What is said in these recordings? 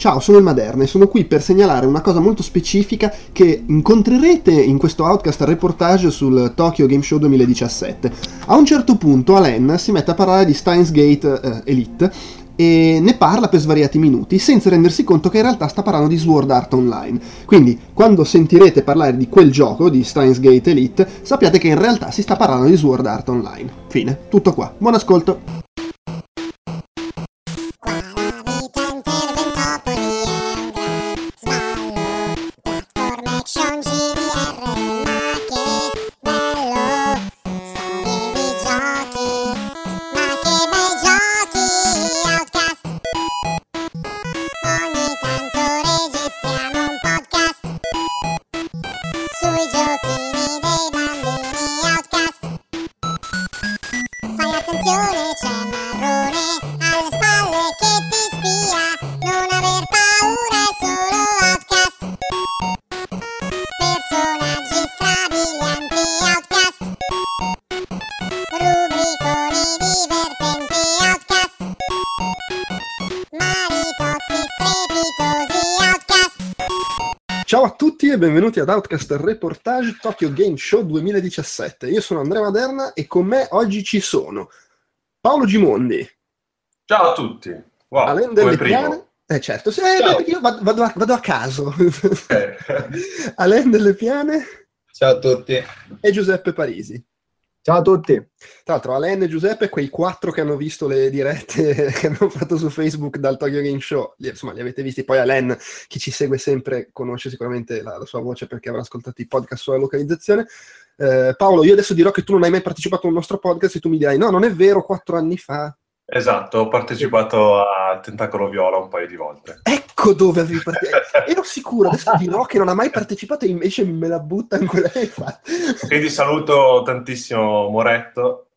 Ciao, sono il Maderna e sono qui per segnalare una cosa molto specifica che incontrerete in questo outcast reportage sul Tokyo Game Show 2017. A un certo punto Alen si mette a parlare di Steins Gate eh, Elite e ne parla per svariati minuti senza rendersi conto che in realtà sta parlando di Sword Art Online. Quindi, quando sentirete parlare di quel gioco, di Steins Gate Elite, sappiate che in realtà si sta parlando di Sword Art Online. Fine, tutto qua. Buon ascolto! Benvenuti ad Outcast Reportage Tokyo Game Show 2017. Io sono Andrea Maderna e con me oggi ci sono Paolo Gimondi. Ciao a tutti. Wow, Alain delle Piane. Eh certo, se, eh, io vado, vado, a, vado, a, caso. Okay. Alain delle Piane. Ciao a tutti. E Giuseppe Parisi. Ciao a tutti. Tra l'altro, Alain e Giuseppe, quei quattro che hanno visto le dirette che abbiamo fatto su Facebook dal Tokyo Game Show, li, insomma, li avete visti. Poi Alain, chi ci segue sempre, conosce sicuramente la, la sua voce perché avrà ascoltato i podcast sulla localizzazione. Eh, Paolo, io adesso dirò che tu non hai mai partecipato a un nostro podcast e tu mi dirai no, non è vero, quattro anni fa. Esatto, ho partecipato a Tentacolo Viola un paio di volte. Ecco dove avevi partecipato. Ero sicuro, adesso dirò che non ha mai partecipato e invece me la butta in quella che. Quindi saluto tantissimo Moretto.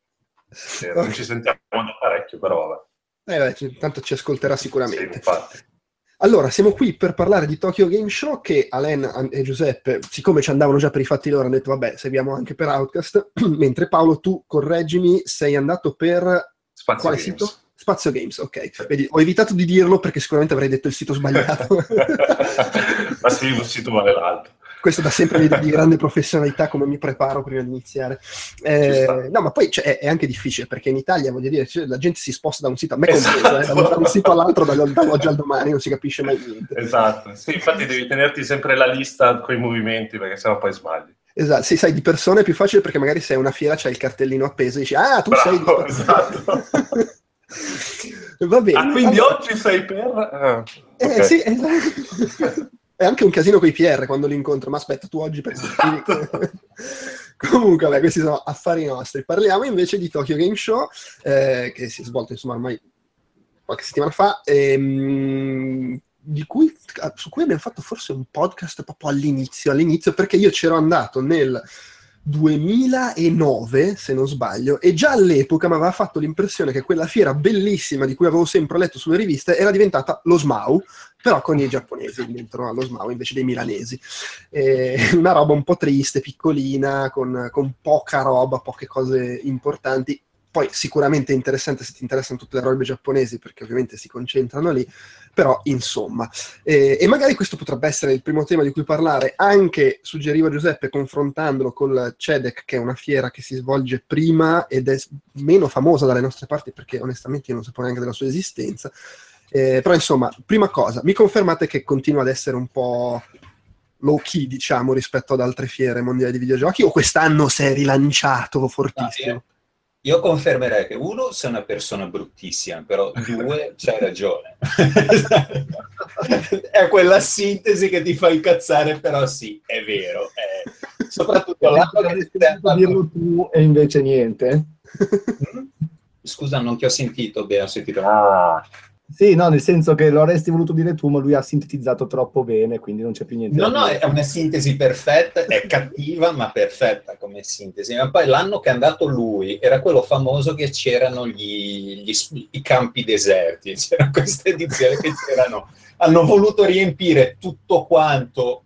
Non ci sentiamo da parecchio, però vabbè. Eh, beh, tanto ci ascolterà sicuramente. Sì. Allora, siamo qui per parlare di Tokyo Game Show che Alen e Giuseppe, siccome ci andavano già per i fatti loro, hanno detto vabbè, seguiamo anche per Outcast, mentre Paolo tu, correggimi, sei andato per Spazio Quale Games. sito? Spazio Games, ok. Vedi, ho evitato di dirlo perché sicuramente avrei detto il sito sbagliato. Ma se un sito vale l'altro. Questo da sempre di, di, grande professionalità, come mi preparo prima di iniziare. Eh, no, ma poi cioè, è, è, anche difficile perché in Italia, voglio dire, cioè, la gente si sposta da un sito, a me esatto. compreso, eh, da, un sito all'altro, dall'oggi al domani, non si capisce mai niente. Esatto, sì, infatti devi tenerti sempre la lista con i movimenti perché sennò poi sbagli. Esatto, sì, sai, di persone è più facile perché magari sei una fiera, c'hai il cartellino appeso e dici, ah, tu Bravo, sei... Esatto. Va bene. Ah, quindi allora... oggi sei per... Ah, eh, okay. sì, esatto. È anche un casino con i PR quando li incontro, ma aspetta, tu oggi per esatto. Comunque, vabbè, questi sono affari nostri. Parliamo invece di Tokyo Game Show, eh, che si è svolto, insomma, ormai qualche settimana fa. Ehm cui, su cui abbiamo fatto forse un podcast proprio all'inizio, all'inizio perché io c'ero andato nel 2009, se non sbaglio, e già all'epoca mi aveva fatto l'impressione che quella fiera bellissima di cui avevo sempre letto sulle riviste era diventata lo SMAU, però con i giapponesi dentro allo SMAU invece dei milanesi. E una roba un po' triste, piccolina, con, con poca roba, poche cose importanti poi sicuramente è interessante se ti interessano tutte le robe giapponesi, perché ovviamente si concentrano lì, però insomma. Eh, e magari questo potrebbe essere il primo tema di cui parlare, anche suggeriva Giuseppe confrontandolo col CEDEC, che è una fiera che si svolge prima ed è meno famosa dalle nostre parti, perché onestamente io non sapevo neanche della sua esistenza. Eh, però insomma, prima cosa, mi confermate che continua ad essere un po' low key, diciamo, rispetto ad altre fiere mondiali di videogiochi, o quest'anno si è rilanciato fortissimo? Io confermerei che uno sei una persona bruttissima, però due c'hai ragione. è quella sintesi che ti fa incazzare, però sì, è vero. È... Soprattutto l'anno che ti andato... dirlo tu e invece niente. Mm? Scusa, non ti ho sentito bene, ho sentito... Ah. Sì, no, nel senso che lo avresti voluto dire tu, ma lui ha sintetizzato troppo bene, quindi non c'è più niente. No, no, è una sintesi perfetta, è cattiva, ma perfetta come sintesi. Ma poi l'anno che è andato lui era quello famoso che c'erano gli, gli, i campi deserti, c'era questa edizione che c'erano, hanno voluto riempire tutto quanto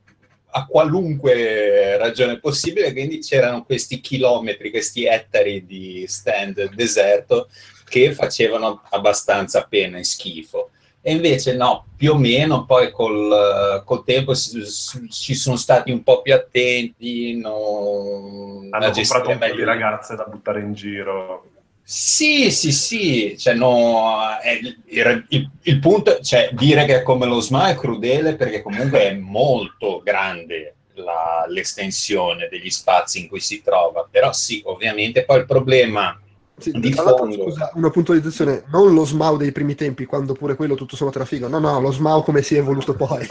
a qualunque ragione possibile, quindi c'erano questi chilometri, questi ettari di stand deserto che facevano abbastanza pena e schifo. E invece no, più o meno poi col, col tempo si, ci sono stati un po' più attenti, no, Hanno comprato un po' di ragazze da buttare in giro. Sì, sì, sì, cioè, no, è- il, il- il punto, cioè, dire che è come lo SMA è crudele perché comunque è molto grande la- l'estensione degli spazi in cui si trova, però sì, ovviamente poi il problema Sì, di fondo. scusa, una puntualizzazione, non lo SMAU dei primi tempi, quando pure quello tutto sommato era figo, no, no, lo SMAU come si è evoluto poi.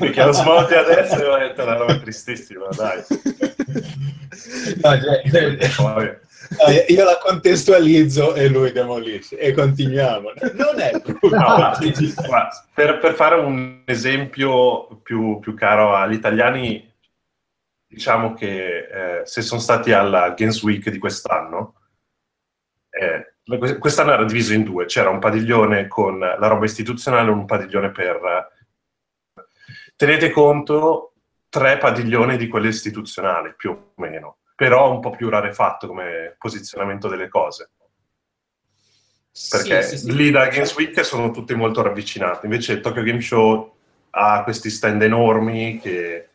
Perché lo smalti adesso è veramente una roba tristissima, dai. No, cioè, Poi, Eh, io la contestualizzo e lui demolisce e continuiamo. Non è no, guarda, guarda, per, per fare un esempio più, più caro agli italiani, diciamo che eh, se sono stati alla Games Week di quest'anno, eh, quest'anno era diviso in due, c'era un padiglione con la roba istituzionale e un padiglione per... Tenete conto, tre padiglioni di quelle istituzionali, più o meno, però un po' più rarefatto come posizionamento delle cose. Perché Sì, sì, sì. lì da Games Week sono tutti molto ravvicinati, invece Tokyo Game Show ha questi stand enormi che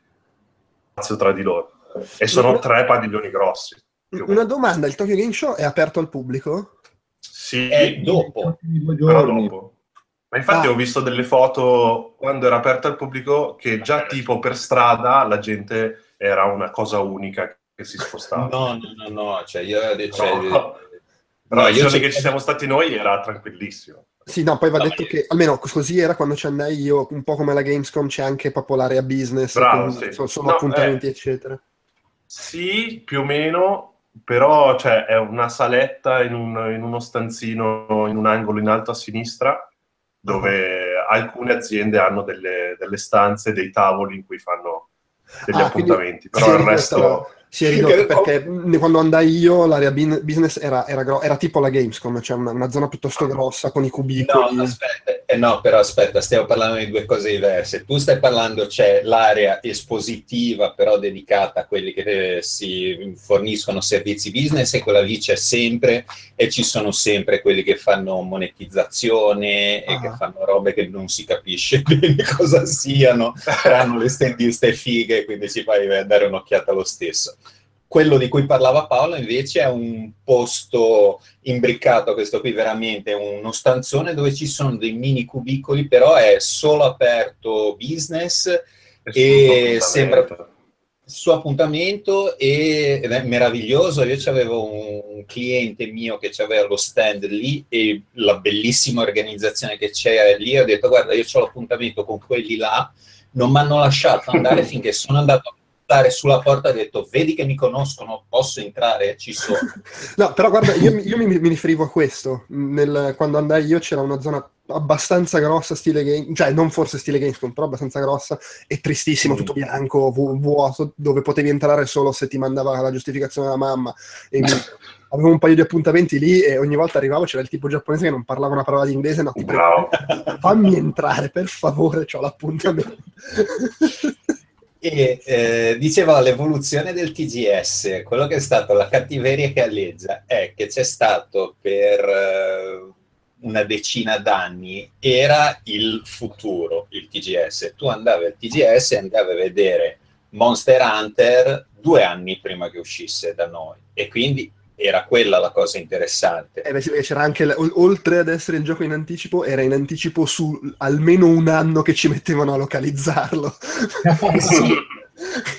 cazzo tra di loro. E sono tre padiglioni grossi. Una domanda, il Tokyo Game Show è aperto al pubblico? Sì, È dopo. Però dopo. Ma infatti Ah. ho visto delle foto quando era aperto al pubblico che già tipo per strada la gente era una cosa unica che si spostava. No, no, no, no, cioè io, cioè, No. no, la io versione ci- che ci siamo stati noi era tranquillissimo. Sì, no, poi va No, detto io- che, almeno così era quando ci andai io, un po' come la Gamescom, c'è anche proprio l'area business, Bravo, con- sì. so- sono No, appuntamenti, eh. eccetera. Sì, più o meno, però cioè, è una saletta in, un- in uno stanzino in un angolo in alto a sinistra dove alcune aziende hanno delle, delle stanze, dei tavoli in cui fanno degli Ah, appuntamenti, però il resto... Si è ridotto perché mh, quando andai io l'area business era, era gro- era tipo la Gamescom, cioè una, una zona piuttosto grossa con i No, cubicoli. aspetta, eh, no, però aspetta, stiamo parlando di due cose diverse. Tu stai parlando, c'è l'area espositiva, però dedicata a quelli che eh, si forniscono servizi business, e quella lì c'è sempre, e ci sono sempre quelli che fanno monetizzazione e Ah. che fanno robe che non si capisce bene cosa siano, hanno le stendiste fighe, quindi ci fai dare un'occhiata lo stesso. Quello di cui parlava Paolo invece è un posto imbriccato, questo qui veramente uno stanzone dove ci sono dei mini cubicoli, però è solo aperto business E sembra- su appuntamento e- ed è meraviglioso. Io avevo un cliente mio che aveva lo stand lì e la bellissima organizzazione che c'è lì. Ho detto: Guarda, io ho l'appuntamento con quelli là, non mi hanno lasciato andare finché sono andato a stare sulla porta. Ho detto: Vedi che mi conoscono, posso entrare? Ci sono. No, però guarda, io, io mi, mi riferivo a questo. Nel- quando andai io c'era una zona abbastanza grossa, stile game, cioè non forse stile Gamescom, però abbastanza grossa e tristissimo, Mm. tutto bianco, vu- vuoto, dove potevi entrare solo se ti mandava la giustificazione della mamma. E mi- avevo un paio di appuntamenti lì e ogni volta arrivavo c'era il tipo giapponese che non parlava una parola di inglese, no, ti prego, fammi entrare, per favore, ho l'appuntamento. E eh, diceva l'evoluzione del TGS, quello che è stato la cattiveria che alleggia è che c'è stato per eh, una decina d'anni, era il futuro il TGS. Tu andavi al TGS e andavi a vedere Monster Hunter due anni prima che uscisse da noi e quindi era quella la cosa interessante. Eh beh, sì, c'era anche, l- o- oltre ad essere il gioco in anticipo, era in anticipo su almeno un anno che ci mettevano a localizzarlo. Sì,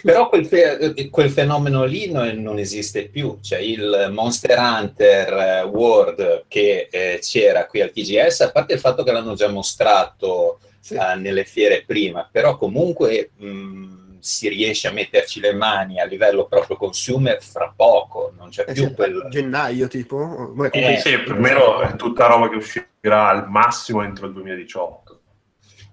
però quel, fe- quel fenomeno lì non, non esiste più, cioè il Monster Hunter eh, World che eh, c'era qui al TGS, a parte il fatto che l'hanno già mostrato Sì. eh, nelle fiere prima, però comunque mh, si riesce a metterci le mani a livello proprio consumer fra poco, non c'è Eh più quel... gennaio tipo. Comunque- Eh, Sì, o meno è tutta roba che uscirà al massimo entro il 2018.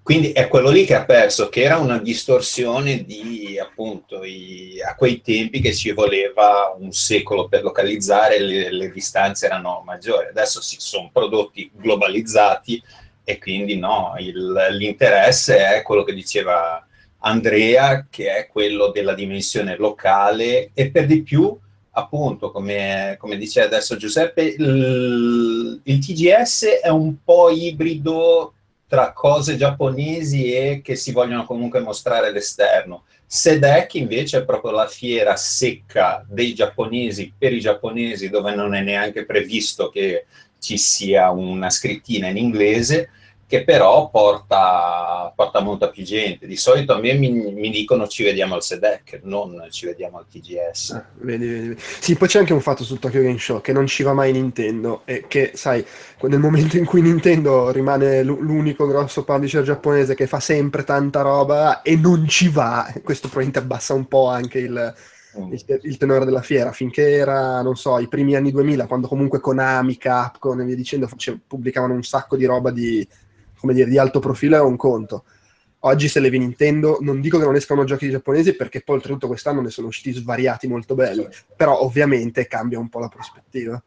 Quindi è quello lì che ha perso, che era una distorsione di appunto i- a quei tempi che ci voleva un secolo per localizzare, le, le distanze erano maggiori. Adesso si sono prodotti globalizzati e quindi no, il- l'interesse è quello che diceva Andrea, che è quello della dimensione locale e per di più, appunto, come, come dice adesso Giuseppe, il, il TGS è un po' ibrido tra cose giapponesi e che si vogliono comunque mostrare all'esterno. Sedec invece è proprio la fiera secca dei giapponesi per i giapponesi, dove non è neanche previsto che ci sia una scrittina in inglese che però porta, porta molta più gente. Di solito a me mi, mi, dicono ci vediamo al SEDEC, non ci vediamo al TGS. Ah, vedi, vedi. Sì, poi c'è anche un fatto su Tokyo Game Show che non ci va mai Nintendo e che, sai, nel momento in cui Nintendo rimane l'unico grosso publisher giapponese che fa sempre tanta roba e non ci va, questo probabilmente abbassa un po' anche il, mm. il, il, tenore della fiera, finché era, non so, i primi anni 2000, quando comunque Konami, Capcom e via dicendo face, pubblicavano un sacco di roba di, come dire, di alto profilo è un conto. Oggi se levi Nintendo, non dico che non escano giochi giapponesi perché poi oltretutto quest'anno ne sono usciti svariati molto belli, però ovviamente cambia un po' la prospettiva.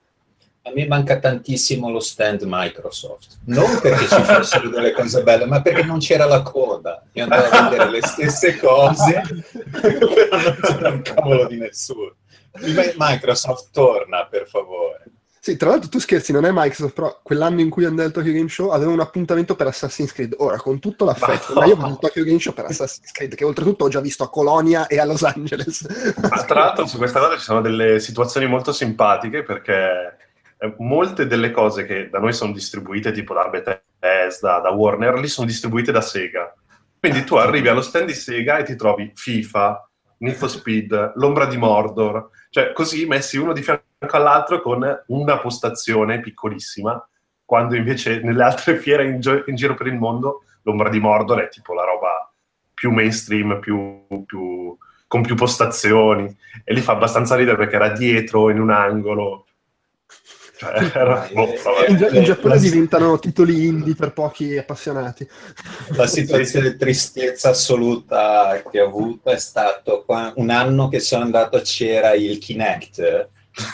A me manca tantissimo lo stand Microsoft, non perché ci fossero delle cose belle, ma perché non c'era la coda. Io andavo a vedere le stesse cose, però non c'era un cavolo di nessuno. Microsoft torna, per favore. Sì, tra l'altro tu scherzi, non è Microsoft, però quell'anno in cui andò al Tokyo Game Show aveva un appuntamento per Assassin's Creed. Ora, con tutto l'affetto, ma, ma io vado al Tokyo Game Show per Assassin's Creed, che oltretutto ho già visto a Colonia e a Los Angeles. Ma tra l'altro su questa cosa ci sono delle situazioni molto simpatiche, perché eh, molte delle cose che da noi sono distribuite, tipo da Bethesda, da Warner, lì sono distribuite da Sega. Quindi tu arrivi allo stand di Sega e ti trovi FIFA, Need for Speed, L'Ombra di Mordor, cioè così messi uno di fianco all'altro con una postazione piccolissima, quando invece nelle altre fiere in, gio- in giro per il mondo L'Ombra di Mordor è tipo la roba più mainstream, più, più, con più postazioni, e lì fa abbastanza ridere perché era dietro, in un angolo, cioè, era, boh, in, in, Giappone diventano titoli indie per pochi appassionati. La situazione di tristezza assoluta che ho avuto è stato un anno che sono andato, c'era il Kinect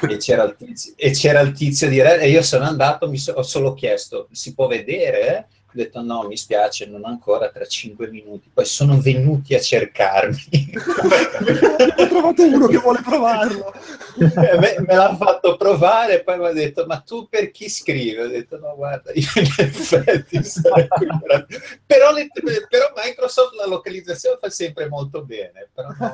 e c'era il tizio, e c'era il tizio di Re, e io sono andato, mi so, ho solo chiesto, si può vedere? Ho detto no, mi spiace, non ancora tra cinque minuti. Poi sono venuti a cercarmi. Ho trovato uno che vuole provarlo. Eh, me, me, l'ha fatto provare e poi mi ha detto ma tu per chi scrivi? Ho detto no guarda, io in effetti però, le, però, Microsoft la localizzazione fa sempre molto bene. Però no,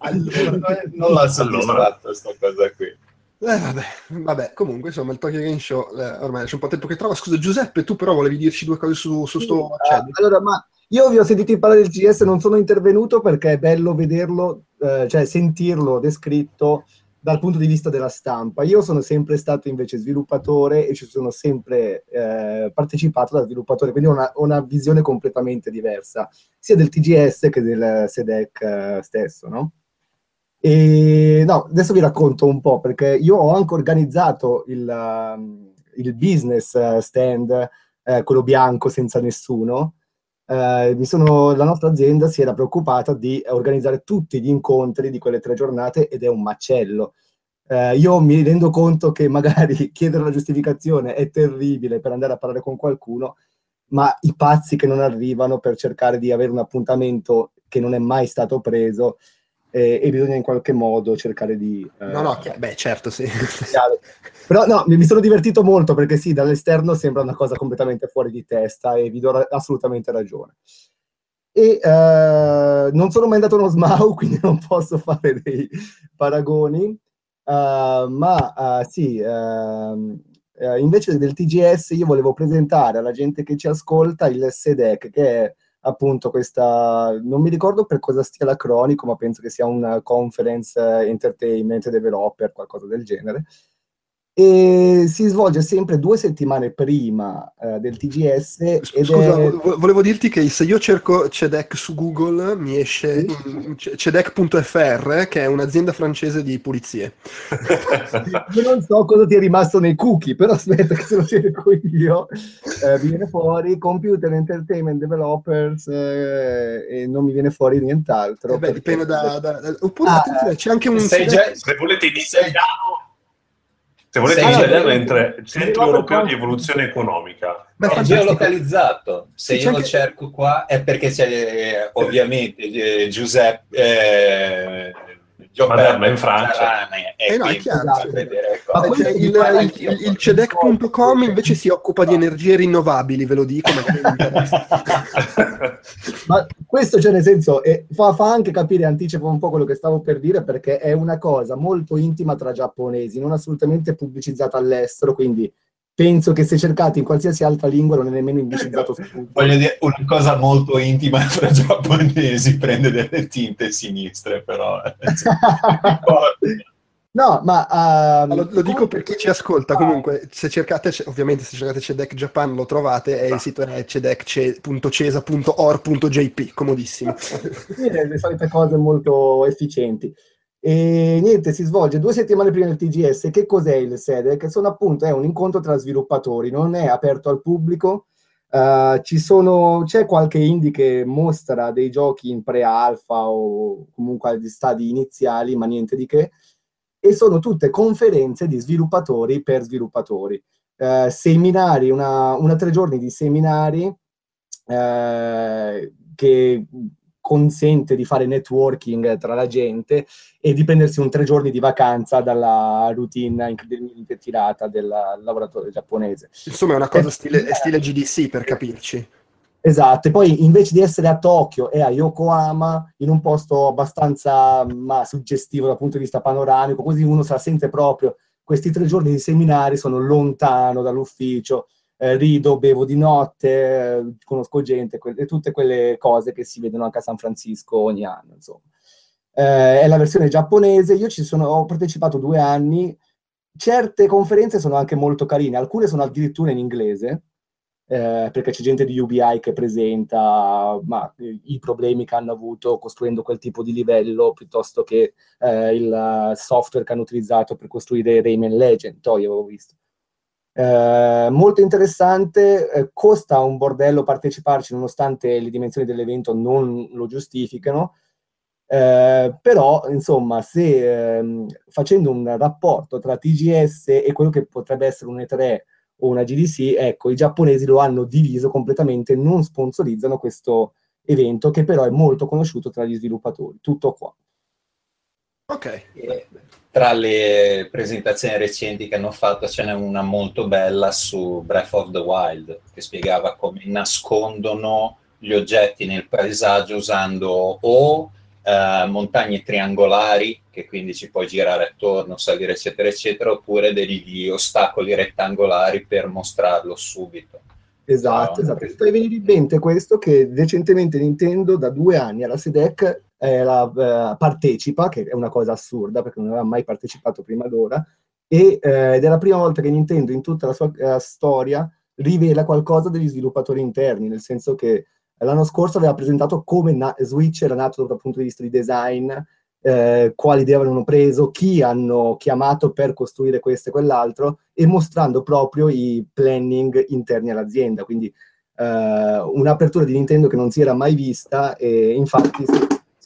allora, non l'ha soddisfatto questa cosa qui. Eh, vabbè, vabbè, comunque insomma il Tokyo Game Show eh, ormai c'è un po' tempo che trova. Scusa Giuseppe, tu però volevi dirci due cose su, su sto... Sì, uh, allora, ma io vi ho sentito parlare del GS, non sono intervenuto perché è bello vederlo, eh, cioè sentirlo descritto dal punto di vista della stampa. Io sono sempre stato invece sviluppatore e ci sono sempre eh, partecipato da sviluppatore, quindi ho una, una, visione completamente diversa, sia del TGS che del SEDEC eh, stesso, no? E no, adesso vi racconto un po' perché io ho anche organizzato il, uh, il business uh, stand, uh, quello bianco senza nessuno. Uh, sono, la nostra azienda si era preoccupata di organizzare tutti gli incontri di quelle tre giornate ed è un macello. Uh, io mi rendo conto che magari chiedere la giustificazione è terribile per andare a parlare con qualcuno, ma i pazzi che non arrivano per cercare di avere un appuntamento che non è mai stato preso, e, e, bisogna in qualche modo cercare di... Eh, no, no, beh, certo, sì. Però no, mi, sono divertito molto perché sì, dall'esterno sembra una cosa completamente fuori di testa e vi do ra- assolutamente ragione. E uh, non sono mai andato a uno SMAU, quindi non posso fare dei paragoni, uh, ma uh, sì, ehm, invece del TGS io volevo presentare alla gente che ci ascolta il SEDEC, che è appunto questa, non mi ricordo per cosa stia l'acronico, ma penso che sia un Conference Entertainment Developer, qualcosa del genere, e si svolge sempre due settimane prima uh, del TGS. Scusa, è... volevo dirti che se io cerco CEDEC su Google mi esce CEDEC.fr, che è un'azienda francese di pulizie. io non so cosa ti è rimasto nei cookie, però aspetta che se lo cerco io, eh, viene fuori Computer Entertainment Developers eh, e non mi viene fuori nient'altro. Eh beh, perché... dipende da... da, da... Oppure ah, c'è anche un... Se, se volete in italiano se volete sei ingenerare entre Centro Europeo di Evoluzione Economica. Beh, è geolocalizzato. Se io lo cerco qua è perché c'è ovviamente eh, Giuseppe, eh, Moderna in Francia. Eh no, è chiaro. Ma il, il, il, il cedec.com invece si occupa di energie rinnovabili, ve lo dico. ma questo, cioè, nel senso, è, fa, fa, anche capire, anticipo un po' quello che stavo per dire, perché è una cosa molto intima tra giapponesi, non assolutamente pubblicizzata all'estero, quindi penso che se cercate in qualsiasi altra lingua non è nemmeno indicizzato. Voglio dire, una cosa molto intima tra giapponesi prende delle tinte sinistre, però... no, ma... Um, lo, lo, dico per chi ci ascolta, comunque, se cercate, ovviamente se cercate CEDEC Japan lo trovate, e il sito è cedec.cesa.or.jp, comodissimo. Sì, le solite cose molto efficienti. E niente, si svolge due settimane prima del TGS. Che cos'è il SEDEC? Sono appunto, è un incontro tra sviluppatori, non è aperto al pubblico. Uh, sono, c'è qualche indie che mostra dei giochi in pre-alfa o comunque agli stadi iniziali, ma niente di che. E sono tutte conferenze di sviluppatori per sviluppatori. Uh, seminari, una, una tre giorni di seminari uh, che consente di fare networking tra la gente e di prendersi un tre giorni di vacanza dalla routine tirata del lavoratore giapponese. Insomma, è una cosa eh, stile, eh, stile GDC per capirci. Esatto, e poi invece di essere a Tokyo e a Yokohama, in un posto abbastanza ma, suggestivo dal punto di vista panoramico, così uno se la sente proprio. Questi tre giorni di seminari sono lontano dall'ufficio, eh, rido, bevo di notte, eh, conosco gente, que- tutte quelle cose che si vedono anche a San Francisco ogni anno, insomma. Eh, è la versione giapponese, io ci sono, ho partecipato due anni, certe conferenze sono anche molto carine, alcune sono addirittura in inglese, eh, perché c'è gente di UBI che presenta ma, i problemi che hanno avuto costruendo quel tipo di livello piuttosto che eh, il software che hanno utilizzato per costruire Rayman Legend, poi avevo visto. Eh, molto interessante, eh, costa un bordello parteciparci nonostante le dimensioni dell'evento non lo giustificano, eh, però insomma se ehm, facendo un rapporto tra TGS e quello che potrebbe essere un E3 o una GDC, ecco i giapponesi lo hanno diviso completamente, non sponsorizzano questo evento che però è molto conosciuto tra gli sviluppatori, tutto qua. Ok. Tra le presentazioni recenti che hanno fatto ce n'è una molto bella su Breath of the Wild che spiegava come nascondono gli oggetti nel paesaggio usando o eh, montagne triangolari che quindi ci puoi girare attorno, salire eccetera eccetera oppure degli ostacoli rettangolari per mostrarlo subito. Esatto, esatto. Fai venire in mente questo che recentemente Nintendo da due anni alla SEDEC eh, la, eh, partecipa, che è una cosa assurda perché non aveva mai partecipato prima d'ora, e, eh, ed è la prima volta che Nintendo in tutta la sua eh, storia rivela qualcosa degli sviluppatori interni, nel senso che l'anno scorso aveva presentato come na- Switch era nato dal punto di vista di design, eh, quali idee avevano preso, chi hanno chiamato per costruire questo e quell'altro, e mostrando proprio i planning interni all'azienda. Quindi eh, un'apertura di Nintendo che non si era mai vista, e infatti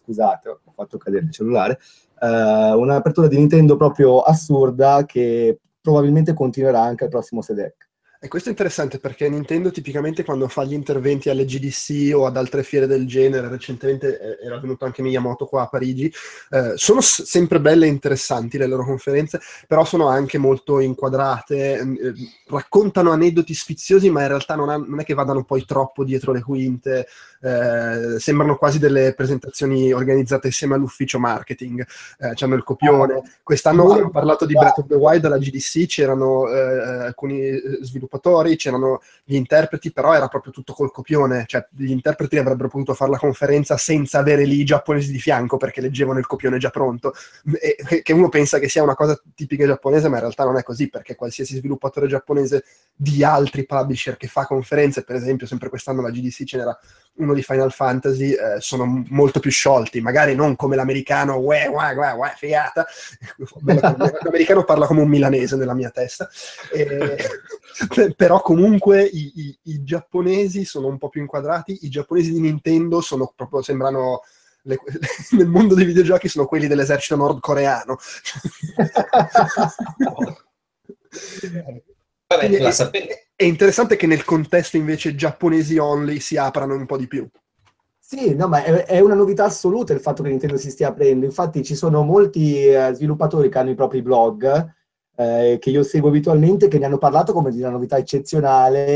scusate, ho fatto cadere il cellulare, eh, un'apertura di Nintendo proprio assurda che probabilmente continuerà anche al prossimo SEDEC. E questo è interessante perché Nintendo tipicamente quando fa gli interventi alle GDC o ad altre fiere del genere, recentemente eh, era venuto anche Miyamoto qua a Parigi, eh, sono s- sempre belle e interessanti le loro conferenze, però sono anche molto inquadrate, eh, raccontano aneddoti sfiziosi ma in realtà non, ha, non, è che vadano poi troppo dietro le quinte, eh, sembrano quasi delle presentazioni organizzate insieme all'ufficio marketing, eh, hanno il copione. Quest'anno hanno parlato di Breath of the Wild alla GDC, c'erano eh, alcuni sviluppatori sviluppatori, c'erano gli interpreti, però era proprio tutto col copione, cioè gli interpreti avrebbero potuto fare la conferenza senza avere lì i giapponesi di fianco perché leggevano il copione già pronto, e, che uno pensa che sia una cosa tipica giapponese, ma in realtà non è così, perché qualsiasi sviluppatore giapponese di altri publisher che fa conferenze, per esempio sempre quest'anno la GDC ce n'era uno di Final Fantasy, eh, sono molto più sciolti, magari non come l'americano, uè, uè, uè, uè figata, l'americano parla come un milanese nella mia testa, e, però comunque i, i, i, giapponesi sono un po' più inquadrati, i giapponesi di Nintendo sono proprio, sembrano... Le, nel mondo dei videogiochi sono quelli dell'esercito nordcoreano. Vabbè, è, è, interessante che nel contesto invece giapponesi only si aprano un po' di più. Sì, no, ma è, è, una novità assoluta il fatto che Nintendo si stia aprendo. Infatti ci sono molti eh, sviluppatori che hanno i propri blog, eh, che io seguo abitualmente, che ne hanno parlato come di una novità eccezionale,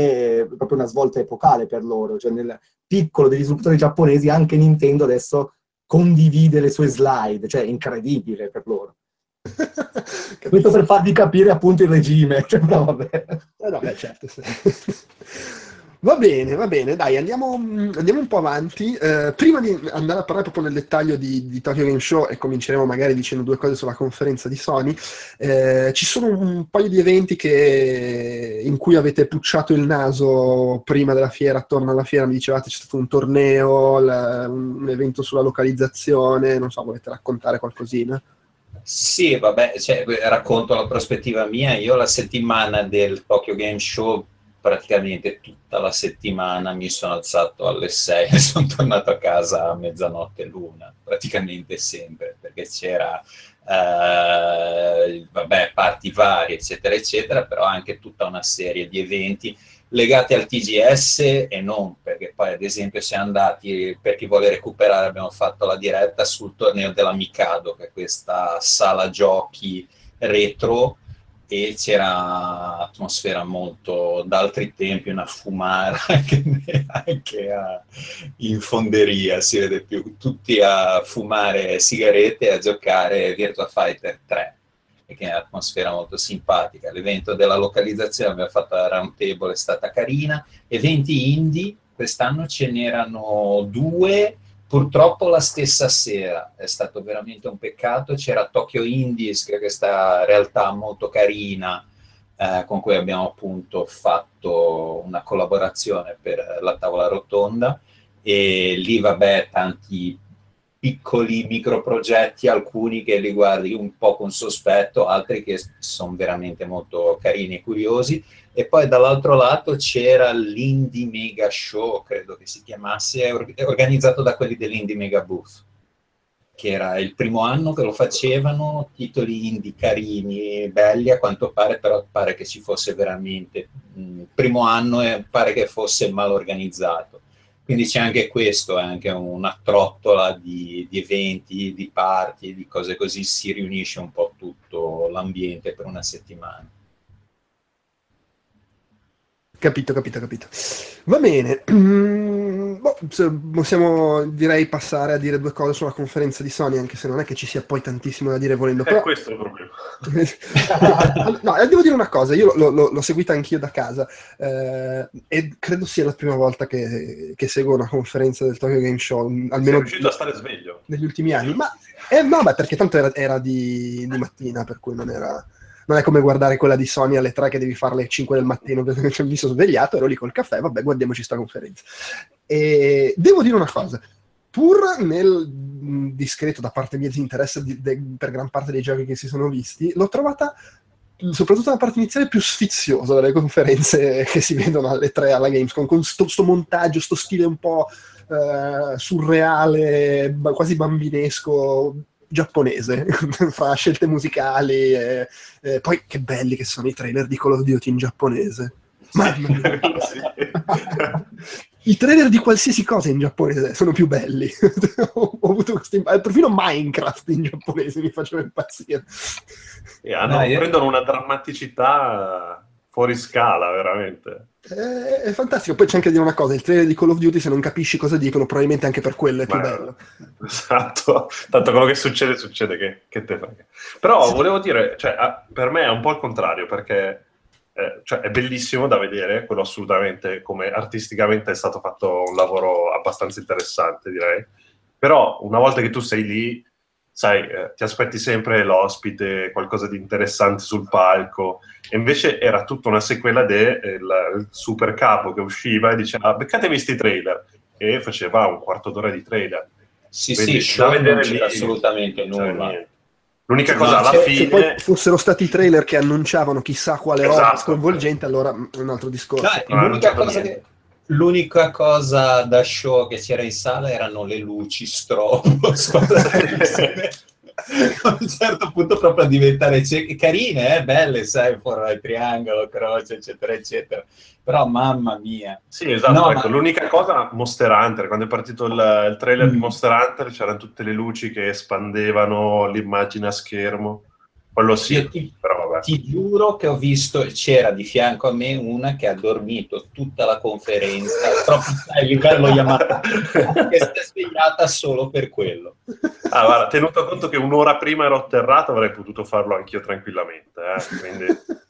eh, proprio una svolta epocale per loro. Cioè nel piccolo degli sviluppatori giapponesi anche Nintendo adesso condivide le sue slide, cioè è incredibile per loro. Questo per farvi capire appunto il regime. Cioè, no, vabbè. Eh no, beh, certo, sì. Va bene, va bene, dai, andiamo, andiamo un po' avanti. Eh, prima di andare a parlare proprio nel dettaglio di, di, Tokyo Game Show e cominceremo magari dicendo due cose sulla conferenza di Sony, eh, ci sono un paio di eventi che, in cui avete pucciato il naso prima della fiera, attorno alla fiera, mi dicevate c'è stato un torneo, la, un evento sulla localizzazione, non so, volete raccontare qualcosina? Sì, vabbè, cioè, racconto la prospettiva mia. Io la settimana del Tokyo Game Show praticamente tutta la settimana mi sono alzato alle 6 e sono tornato a casa a mezzanotte l'una, praticamente sempre, perché c'era, eh, vabbè, parti varie, eccetera, eccetera, però anche tutta una serie di eventi legati al TGS e non, perché poi ad esempio siamo andati, per chi vuole recuperare, abbiamo fatto la diretta sul torneo della Mikado, che è questa sala giochi retro, e c'era atmosfera molto d'altri tempi, una fumara anche, anche a, in fonderia, si vede più. Tutti a fumare sigarette e a giocare Virtua Fighter 3 e che è un'atmosfera molto simpatica. L'evento della localizzazione abbiamo fatto la round table, è stata carina. Eventi indie, quest'anno ce n'erano due Purtroppo la stessa sera, è stato veramente un peccato, c'era Tokyo Indies, che è questa realtà molto carina eh, con cui abbiamo appunto fatto una collaborazione per la tavola rotonda e lì vabbè tanti piccoli microprogetti, alcuni che li guardi un po' con sospetto, altri che sono veramente molto carini e curiosi e poi dall'altro lato c'era l'Indie Mega Show, credo che si chiamasse, organizzato da quelli dell'Indie Mega Booth, che era il primo anno che lo facevano, titoli indie carini e belli, a quanto pare, però pare che ci fosse veramente il primo anno e pare che fosse mal organizzato. Quindi c'è anche questo, è anche una trottola di, di eventi, di party, di cose così, si riunisce un po' tutto l'ambiente per una settimana. Capito, capito, capito. Va bene. boh, possiamo direi passare a dire due cose sulla conferenza di Sony, anche se non è che ci sia poi tantissimo da dire volendo. È questo il problema. no, devo dire una cosa, io l'ho, l'ho, l'ho seguita anch'io da casa eh, e credo sia la prima volta che, che, seguo una conferenza del Tokyo Game Show. Almeno Sei riuscito a stare sveglio? Negli ultimi anni. Ma eh, no, beh, perché tanto era, era di, di mattina, per cui non era non è come guardare quella di Sony alle 3 che devi fare alle 5 del mattino perché mi sono svegliato, ero lì col caffè, vabbè, guardiamoci sta conferenza. E devo dire una cosa, pur nel discreto da parte mia disinteresse di, de, per gran parte dei giochi che si sono visti, l'ho trovata soprattutto la parte iniziale più sfiziosa delle conferenze che si vedono alle 3 alla Gamescom, con sto, montaggio, sto stile un po' uh, surreale, quasi bambinesco, giapponese, fa scelte musicali, e, e, poi che belli che sono i trailer di Call of Duty in giapponese. Mamma mia. I trailer di qualsiasi cosa in giapponese sono più belli. ho, avuto questi, perfino Minecraft in giapponese mi faceva impazzire. E hanno, no, prendono una drammaticità fuori scala, veramente. È, è, fantastico. Poi c'è anche da dire una cosa: il trailer di Call of Duty, se non capisci cosa dicono, probabilmente anche per quello è più Ma, bello. Esatto, tanto quello che succede, succede che, che te frega. Però sì. volevo dire, cioè, per me è un po' il contrario, perché eh, cioè, è bellissimo da vedere, quello assolutamente, come artisticamente è stato fatto un lavoro abbastanza interessante, direi. Però una volta che tu sei lì, sai, eh, ti aspetti sempre l'ospite, qualcosa di interessante sul palco, e invece era tutta una sequela del eh, super capo che usciva e diceva, beccatevi questi trailer, e faceva un quarto d'ora di trailer. Sì, Quindi, sì, da vedere lì, assolutamente nulla. L'unica cosa alla se, fine. Se poi fossero stati i trailer che annunciavano chissà quale esatto. roba sconvolgente, allora un altro discorso. No, l'unica cosa che L'unica cosa da show che c'era in sala erano le luci strobo. a un certo punto proprio a diventare cieche, carine, eh, belle, sai, il triangolo, croce, eccetera, eccetera. Però mamma mia. Sì, esatto, No, ecco, ma- l'unica cosa, Monster Hunter, quando è partito il, il trailer di Mm. Monster Hunter c'erano tutte le luci che espandevano l'immagine a schermo. Quello sì, ti, però vabbè. ti giuro che ho visto, c'era di fianco a me una che ha dormito tutta la conferenza, proprio sai, a livello Yamaha, che si è svegliata solo per quello. Ah, guarda, tenuto conto che un'ora prima ero atterrato, avrei potuto farlo anch'io tranquillamente. eh, quindi...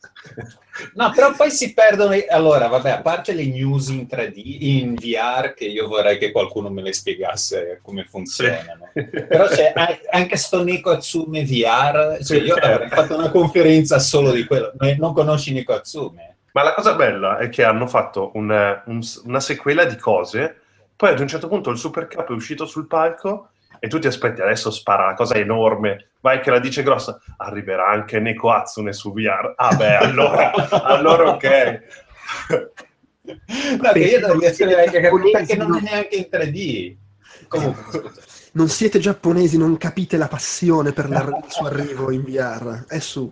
No, però poi si perdono. Allora, vabbè, a parte le news in 3D, in VR, che io vorrei che qualcuno me le spiegasse come funzionano. Però c'è anche sto Nico Atsume VR, cioè io avrei fatto una conferenza solo di quello. Eh, Non conosci Nico Atsume? Ma la cosa bella è che hanno fatto un- un- una sequela di cose, poi ad un certo punto il super capo è uscito sul palco e tu ti aspetti, adesso spara la cosa enorme, vai che la dice grossa, arriverà anche Neko Hatsune su VR. Ah beh, allora, allora ok. No, che io non riesco neanche a capire perché non no. è neanche in 3D. Comunque. Non siete giapponesi, non capite la passione per il suo arrivo in VR. È su.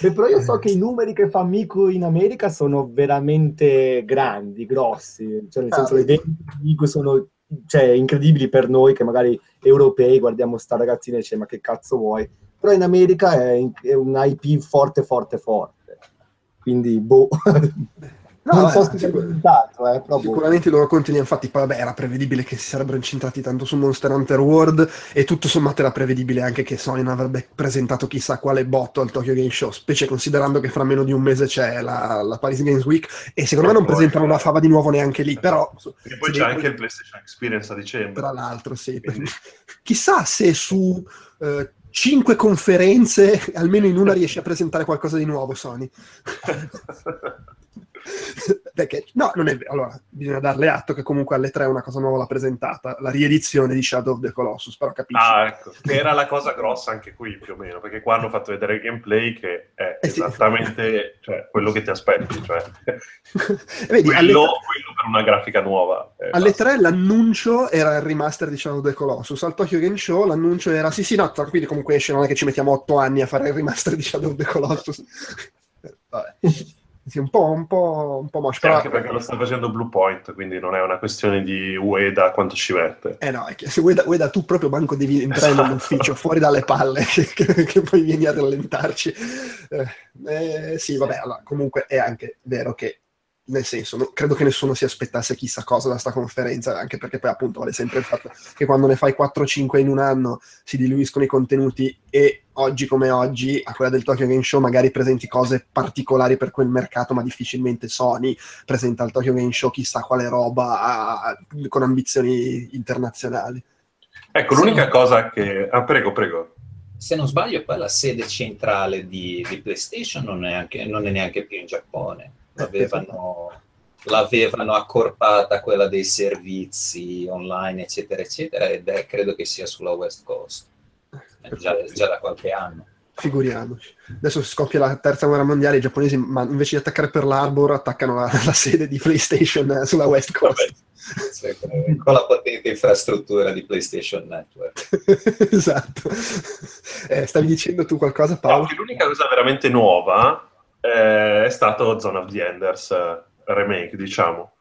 Beh, però io so che i numeri che fa Miku in America sono veramente grandi, grossi. Cioè, nel Ah, senso, le vedi. vendite di Miku sono cioè, incredibili per noi che magari europei guardiamo sta ragazzina e diciamo ma che cazzo vuoi? Però in America è, è un IP forte, forte, forte. Quindi, boh. No, non vabbè, so se sicur- eh, però. Sicuramente i loro conti, infatti, poi vabbè, era prevedibile che si sarebbero incentrati tanto su Monster Hunter World e tutto sommato era prevedibile anche che Sony non avrebbe presentato chissà quale botto al Tokyo Game Show, specie considerando che fra meno di un mese c'è la, la Paris Games Week e secondo me non Poi- presentano una fava di nuovo neanche lì, però... E poi c'è devi- anche il PlayStation Experience a dicembre. Tra l'altro, sì. Quindi- Chissà se su eh, cinque conferenze, almeno in una riesce a presentare qualcosa di nuovo Sony. Perché, no, non è vero. Allora, bisogna darle atto che comunque alle tre una cosa nuova l'ha presentata, la riedizione di Shadow of the Colossus, però capisci. Ah, ecco, che era la cosa grossa anche qui più o meno, perché qua hanno fatto vedere il gameplay che è Eh sì. esattamente cioè, quello che ti aspetti, cioè Vedi, quello, alle, quello per una grafica nuova. eh, alle basta. tre l'annuncio era il remaster di Shadow of the Colossus, al Tokyo Game Show l'annuncio era sì sì no, tranquilli comunque esce, non è che ci mettiamo otto anni a fare il remaster di Shadow of the Colossus. Vabbè. Sì, un po', un po', un po' mosh, però... anche perché lo sta facendo Blue Point, quindi non è una questione di Ueda quanto ci mette. Eh no, è che se vuoi da, vuoi da tu proprio banco devi entrare nell'ufficio, fuori dalle palle, che, che- che poi vieni a rallentarci. Eh, eh, sì, vabbè, allora, comunque è anche vero che, nel senso, no- credo che nessuno si aspettasse chissà cosa da sta conferenza, anche perché poi appunto vale sempre il fatto che quando ne fai 4-5 in un anno si diluiscono i contenuti e oggi come oggi, a quella del Tokyo Game Show, magari presenti cose particolari per quel mercato, ma difficilmente Sony presenta al Tokyo Game Show chissà quale roba ah, con ambizioni internazionali. Ecco, l'unica cosa che... Ah, prego, prego. Se non sbaglio, poi la sede centrale di, di PlayStation non è, anche- non è neanche più in Giappone. L'avevano, l'avevano accorpata quella dei servizi online, eccetera, eccetera, ed è, credo che sia sulla West Coast. Eh, Già, già da qualche anno. Figuriamoci. Adesso scoppia la terza guerra mondiale, i giapponesi, ma invece di attaccare per l'Arbor, attaccano la, la sede di PlayStation eh, sulla West Coast. Cioè, con la potente infrastruttura di PlayStation Network. esatto. Eh, stavi dicendo tu qualcosa, No, Paolo? che l'unica cosa veramente nuova eh, è stato Zone of the Enders eh, remake, diciamo.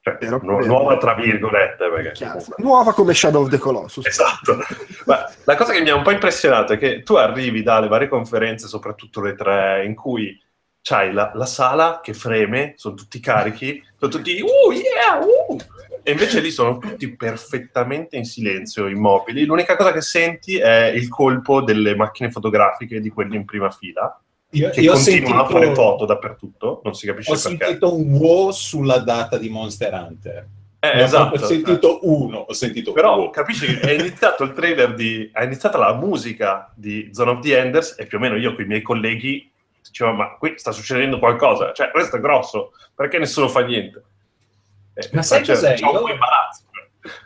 Cioè, nu- nuova tra virgolette, perché Chiaro. comunque- Nuova come Shadow of the Colossus. Esatto. Ma la cosa che mi ha un po' impressionato è che tu arrivi dalle varie conferenze, soprattutto le tre, in cui c'hai la, la sala che freme, sono tutti carichi, sono tutti uh, yeah, uh! e invece lì sono tutti perfettamente in silenzio, immobili. L'unica cosa che senti è il colpo delle macchine fotografiche di quelli in prima fila, Io, che io ho continuano a fare sentito- foto dappertutto, non si capisce Ho perché. sentito un wow sulla data di Monster Hunter. Eh, ho esatto. proprio sentito uno, ho sentito Però wow. capisci che è iniziato il trailer di. è iniziata la musica di Zone of the Enders e più o meno io con i miei colleghi dicevo: Ma qui sta succedendo qualcosa, cioè questo è grosso, perché nessuno fa niente? Eh, Ma sai c'è- cos'è? c'è un po' imbarazzo.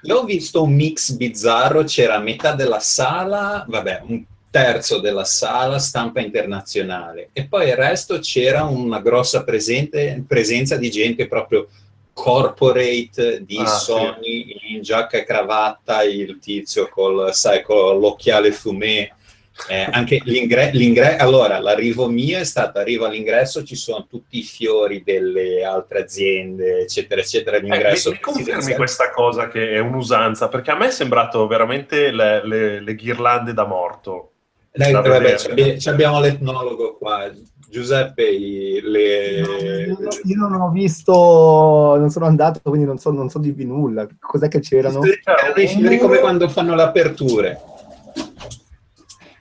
Io ho visto un mix bizzarro, c'era metà della sala, vabbè, un terzo della sala stampa internazionale e poi il resto c'era una grossa presente- presenza di gente proprio corporate di Ah, Sony in giacca e cravatta, il tizio col, sai, con l'occhiale fumé. Eh, anche l'ingresso, l'ingre- allora l'arrivo mio è stato arrivo all'ingresso, ci sono tutti i fiori delle altre aziende, eccetera, eccetera. Eh, L'ingresso mi, mi confermi questa cosa che è un'usanza? Perché a me è sembrato veramente le, le- le ghirlande da morto. Dai, da vabbè, ci abbi- ci abbiamo l'etnologo qua. Giuseppe, le, Io, io non ho visto, non sono andato, quindi non so, non so dirvi nulla. Cos'è che c'erano? erano i fiori come quando fanno le aperture.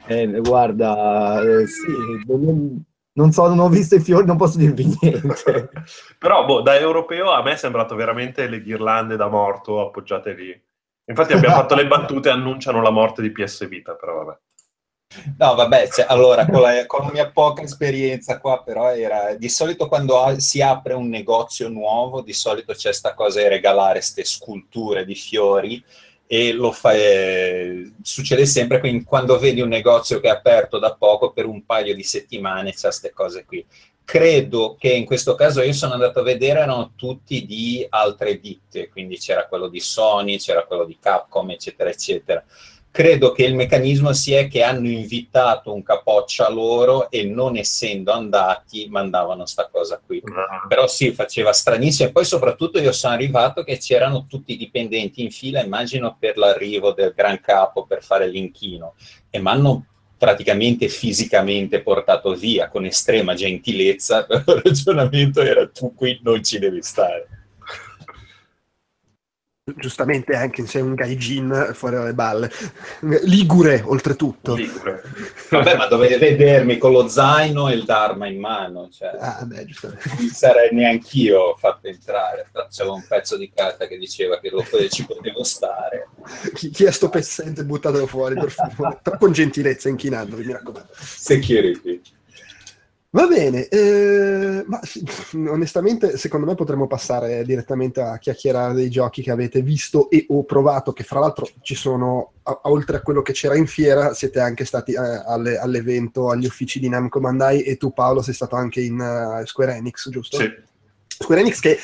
Eh, guarda, eh, sì, non- non so, non ho visto i fiori, non posso dirvi niente. Però boh, da europeo a me è sembrato veramente le ghirlande da morto appoggiate lì. Infatti abbiamo fatto le battute, annunciano la morte di PS Vita, però vabbè. No, vabbè, cioè, allora, con la, con la mia poca esperienza qua, però era... Di solito quando a- si apre un negozio nuovo, di solito c'è sta cosa di regalare queste sculture di fiori e lo fa, eh, succede sempre quindi quando vedi un negozio che è aperto da poco, per un paio di settimane c'è queste cose qui. Credo che in questo caso io sono andato a vedere, erano tutti di altre ditte, quindi c'era quello di Sony, c'era quello di Capcom, eccetera, eccetera credo che il meccanismo sia che hanno invitato un capoccia loro e non essendo andati mandavano sta cosa qui. Però sì, faceva stranissimo e poi soprattutto io sono arrivato che c'erano tutti i dipendenti in fila, immagino per l'arrivo del gran capo per fare l'inchino e mi hanno praticamente fisicamente portato via con estrema gentilezza, il ragionamento era tu qui non ci devi stare. Giustamente anche se un gaijin fuori dalle balle. Ligure, oltretutto. Ligure. Vabbè, ma dovete vedermi con lo zaino e il Dharma in mano, cioè. Ah, beh, non sarei neanch'io fatto entrare. C'era un pezzo di carta che diceva che lo, ci potevo stare. Chi, è sto pezzente buttatelo fuori, per favore. Con gentilezza, inchinandovi, mi raccomando. Security. Va bene, eh, ma onestamente secondo me potremmo passare direttamente a chiacchierare dei giochi che avete visto e o provato, che fra l'altro ci sono, a- oltre a quello che c'era in fiera, siete anche stati eh, alle- all'evento, agli uffici di Namco Bandai e tu Paolo sei stato anche in eh, Square Enix, giusto? Sì. Square Enix che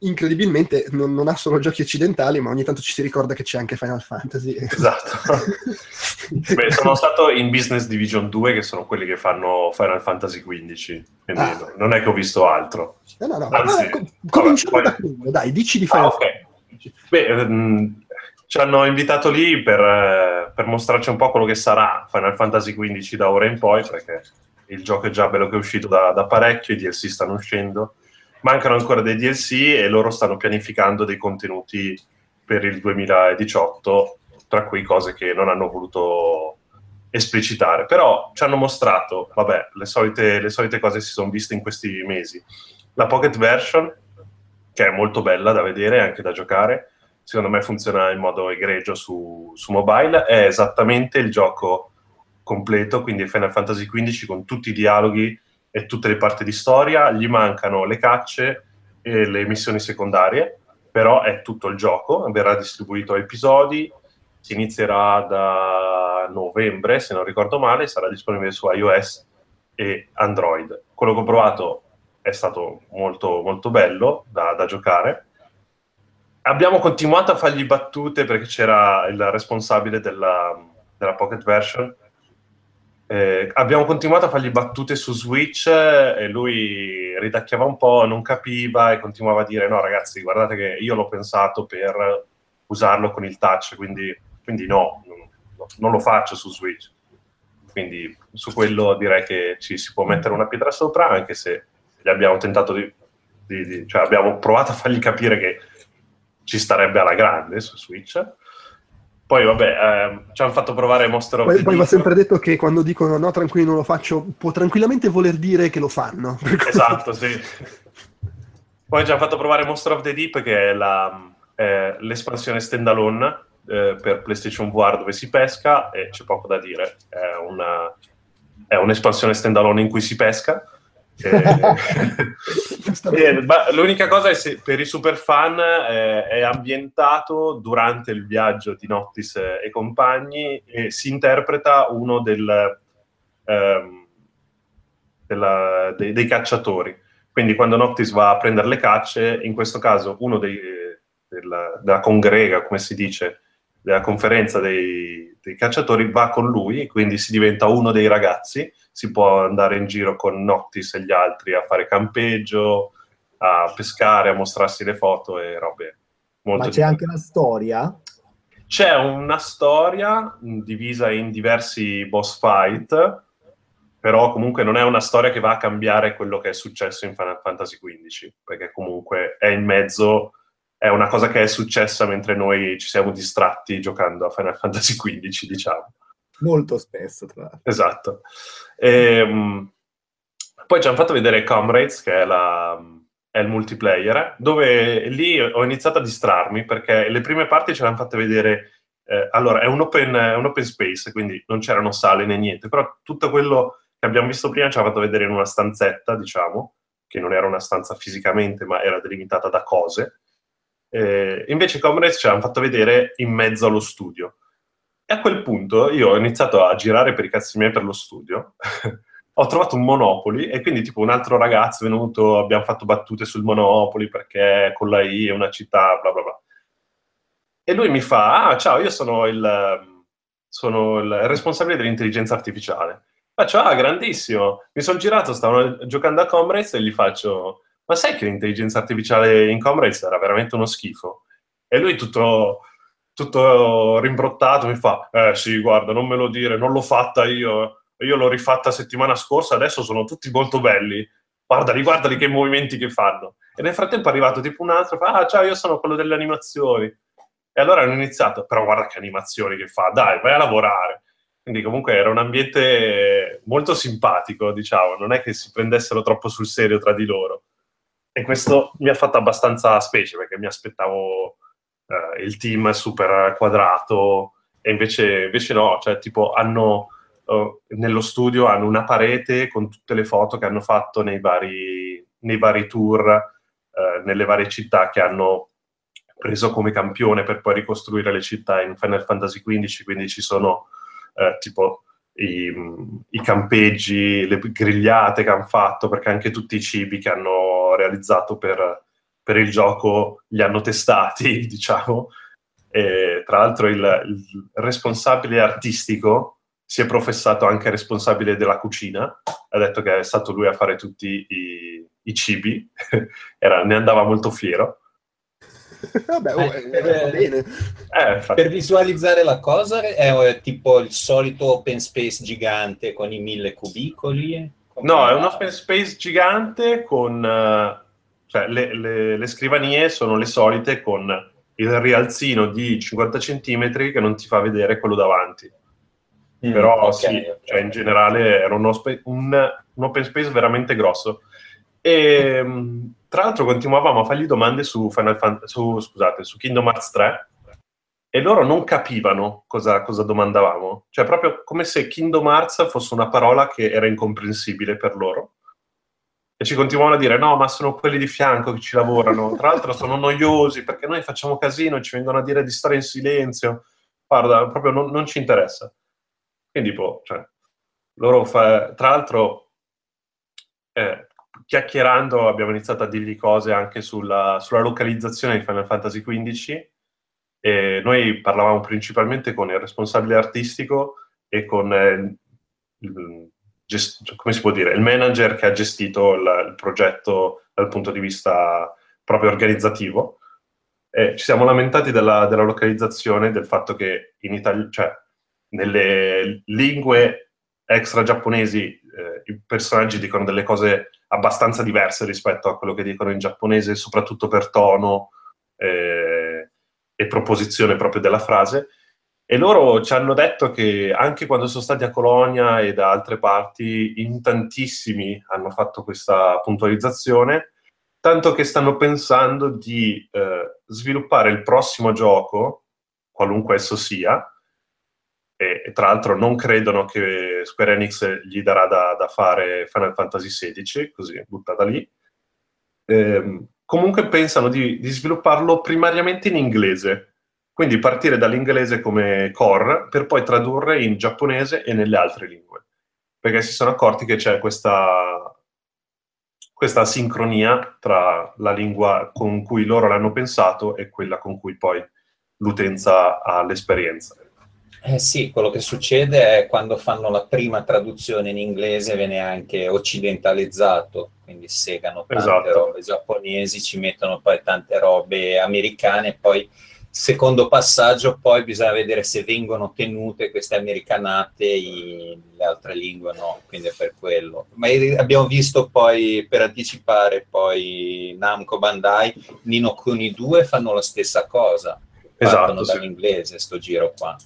incredibilmente non, non ha solo giochi occidentali, ma ogni tanto ci si ricorda che c'è anche Final Fantasy. Esatto. Beh, sono stato in Business Division 2, che sono quelli che fanno Final Fantasy XV, quindi Ah. no- non è che ho visto altro. No, no, no. Anzi, Ah, com- cominciamo da quello, dai, dici di Ah, Final ok. Beh, ehm, ci hanno invitato lì per, eh, per mostrarci un po' quello che sarà Final Fantasy XV da ora in poi, perché il gioco è già bello che è uscito da, da parecchio, i DLC stanno uscendo. Mancano ancora dei DLC e loro stanno pianificando dei contenuti per il 2018, tra cui cose che non hanno voluto esplicitare. Però ci hanno mostrato, vabbè, le solite, le solite cose si sono viste in questi mesi. La Pocket Version, che è molto bella da vedere e anche da giocare, secondo me funziona in modo egregio su, su mobile, è esattamente il gioco completo, quindi Final Fantasy XV con tutti i dialoghi e tutte le parti di storia, gli mancano le cacce e le missioni secondarie, però è tutto il gioco, verrà distribuito a episodi, si inizierà da novembre, se non ricordo male, sarà disponibile su iOS e Android. Quello che ho provato è stato molto, molto bello da, da giocare. Abbiamo continuato a fargli battute perché c'era il responsabile della, della Pocket Version. Eh, abbiamo continuato a fargli battute su Switch eh, e lui ridacchiava un po', non capiva e continuava a dire no ragazzi guardate che io l'ho pensato per usarlo con il touch, quindi, quindi no, non, non lo faccio su Switch. Quindi su quello direi che ci si può mettere una pietra sopra, anche se gli abbiamo tentato di, di- di- cioè abbiamo provato a fargli capire che ci starebbe alla grande su Switch. Poi vabbè, ehm, ci hanno fatto provare Monster of Poi, poi va sempre detto che quando dicono no, tranquilli, non lo faccio, può tranquillamente voler dire che lo fanno. Esatto, sì. Poi ci hanno fatto provare Monster of the Deep, che è la- è l'espansione standalone eh, per PlayStation VR dove si pesca, e c'è poco da dire. È, una- è un'espansione standalone in cui si pesca. E- e- ma l'unica cosa è se per i super fan eh, è ambientato durante il viaggio di Noctis eh, e compagni e si interpreta uno del, ehm, della- dei, dei cacciatori. Quindi quando Noctis va a prendere le cacce, in questo caso uno dei, della, della congrega, come si dice, della conferenza dei, dei, cacciatori va con lui, quindi si diventa uno dei ragazzi, si può andare in giro con Noctis e gli altri a fare campeggio, a pescare, a mostrarsi le foto e robe molto Ma c'è anche la storia? C'è una storia divisa in diversi boss fight, però comunque non è una storia che va a cambiare quello che è successo in Final Fantasy XV, perché comunque è in mezzo, è una cosa che è successa mentre noi ci siamo distratti giocando a Final Fantasy XV, diciamo. Molto spesso, tra l'altro. Esatto. E, um, poi ci hanno fatto vedere Comrades, che è, la, è, il multiplayer, dove lì ho iniziato a distrarmi, perché le prime parti ce l'hanno fatte vedere... Eh, allora, è un, open, è un open space, quindi non c'erano sale né niente, però tutto quello che abbiamo visto prima ci ha fatto vedere in una stanzetta, diciamo, che non era una stanza fisicamente, ma era delimitata da cose. Eh, invece Comrades ci hanno fatto vedere in mezzo allo studio. E a quel punto io ho iniziato a girare per i cazzi miei per lo studio. ho trovato un Monopoli e quindi tipo un altro ragazzo è venuto, abbiamo fatto battute sul Monopoli perché con la I è una città, bla bla bla. E lui mi fa, ah ciao, io sono il, sono il responsabile dell'intelligenza artificiale. Faccio, ah, grandissimo. Mi sono girato, stavano giocando a Comrades e gli faccio, ma sai che l'intelligenza artificiale in Comrades era veramente uno schifo? E lui tutto, tutto rimbrottato mi fa, eh sì, guarda, non me lo dire, non l'ho fatta io. Io l'ho rifatta settimana scorsa, adesso sono tutti molto belli. Guardali, guardali che movimenti che fanno. E nel frattempo è arrivato tipo un altro, fa, ah, ciao, io sono quello delle animazioni. E allora hanno iniziato, però guarda che animazioni che fa, dai, vai a lavorare. Quindi comunque era un ambiente molto simpatico, diciamo, non è che si prendessero troppo sul serio tra di loro. E questo mi ha fatto abbastanza specie perché mi aspettavo eh, il team super quadrato e invece, invece no, cioè tipo hanno uh, nello studio hanno una parete con tutte le foto che hanno fatto nei vari, nei vari tour, uh, nelle varie città che hanno preso come campione per poi ricostruire le città in Final Fantasy XV, quindi ci sono tipo i, i, campeggi, le grigliate che hanno fatto, perché anche tutti i cibi che hanno realizzato per, per il gioco li hanno testati, diciamo. E, tra l'altro il, il, responsabile artistico si è professato anche responsabile della cucina, ha detto che è stato lui a fare tutti i, i cibi, Era, ne andava molto fiero. Vabbè, oh, eh, per, bene. Eh, per visualizzare la cosa è tipo il solito open space gigante con i mille cubicoli? No, è un open space gigante con... Cioè, le, le, le, scrivanie sono le solite con il rialzino di 50 cm che non ti fa vedere quello davanti. Mm, Però okay, sì, okay. Cioè, in generale era un, ospe- un, un open space veramente grosso. E mm, tra l'altro continuavamo a fargli domande su, Fan- su, scusate, su Kingdom Hearts 3 e loro non capivano cosa, cosa, domandavamo. Cioè, proprio come se Kingdom Hearts fosse una parola che era incomprensibile per loro. E ci continuavano a dire: no, ma sono quelli di fianco che ci lavorano. Tra l'altro, sono noiosi perché noi facciamo casino, ci vengono a dire di stare in silenzio. Guarda, proprio non, non ci interessa. Quindi, boh, cioè, loro fa... tra l'altro, eh, chiacchierando abbiamo iniziato a dirgli cose anche sulla, sulla localizzazione di Final Fantasy XV e noi parlavamo principalmente con il responsabile artistico e con eh, il, gest- come si può dire, il manager che ha gestito il, il progetto dal punto di vista proprio organizzativo. E ci siamo lamentati della, della localizzazione, del fatto che in Italia, cioè nelle lingue extra giapponesi eh, i personaggi dicono delle cose abbastanza diverse rispetto a quello che dicono in giapponese, soprattutto per tono eh, e proposizione proprio della frase. E loro ci hanno detto che anche quando sono stati a Colonia e da altre parti, in tantissimi hanno fatto questa puntualizzazione, tanto che stanno pensando di eh, sviluppare il prossimo gioco, qualunque esso sia, e, e, tra l'altro non credono che Square Enix gli darà da, da fare Final Fantasy XVI, così buttata lì. Eh, comunque pensano di, di, svilupparlo primariamente in inglese, quindi partire dall'inglese come core per poi tradurre in giapponese e nelle altre lingue, perché si sono accorti che c'è questa, questa sincronia tra la lingua con cui loro l'hanno pensato e quella con cui poi l'utenza ha l'esperienza. Eh sì, quello che succede è quando fanno la prima traduzione in inglese viene anche occidentalizzato, quindi segano tante esatto. robe giapponesi, ci mettono poi tante robe americane, poi secondo passaggio poi bisogna vedere se vengono tenute queste americanate in le altre lingue no, quindi è per quello. Ma abbiamo visto poi, per anticipare, poi Namco Bandai, Nino Kuni 2 fanno la stessa cosa, esatto, sì. dall'inglese sto giro qua.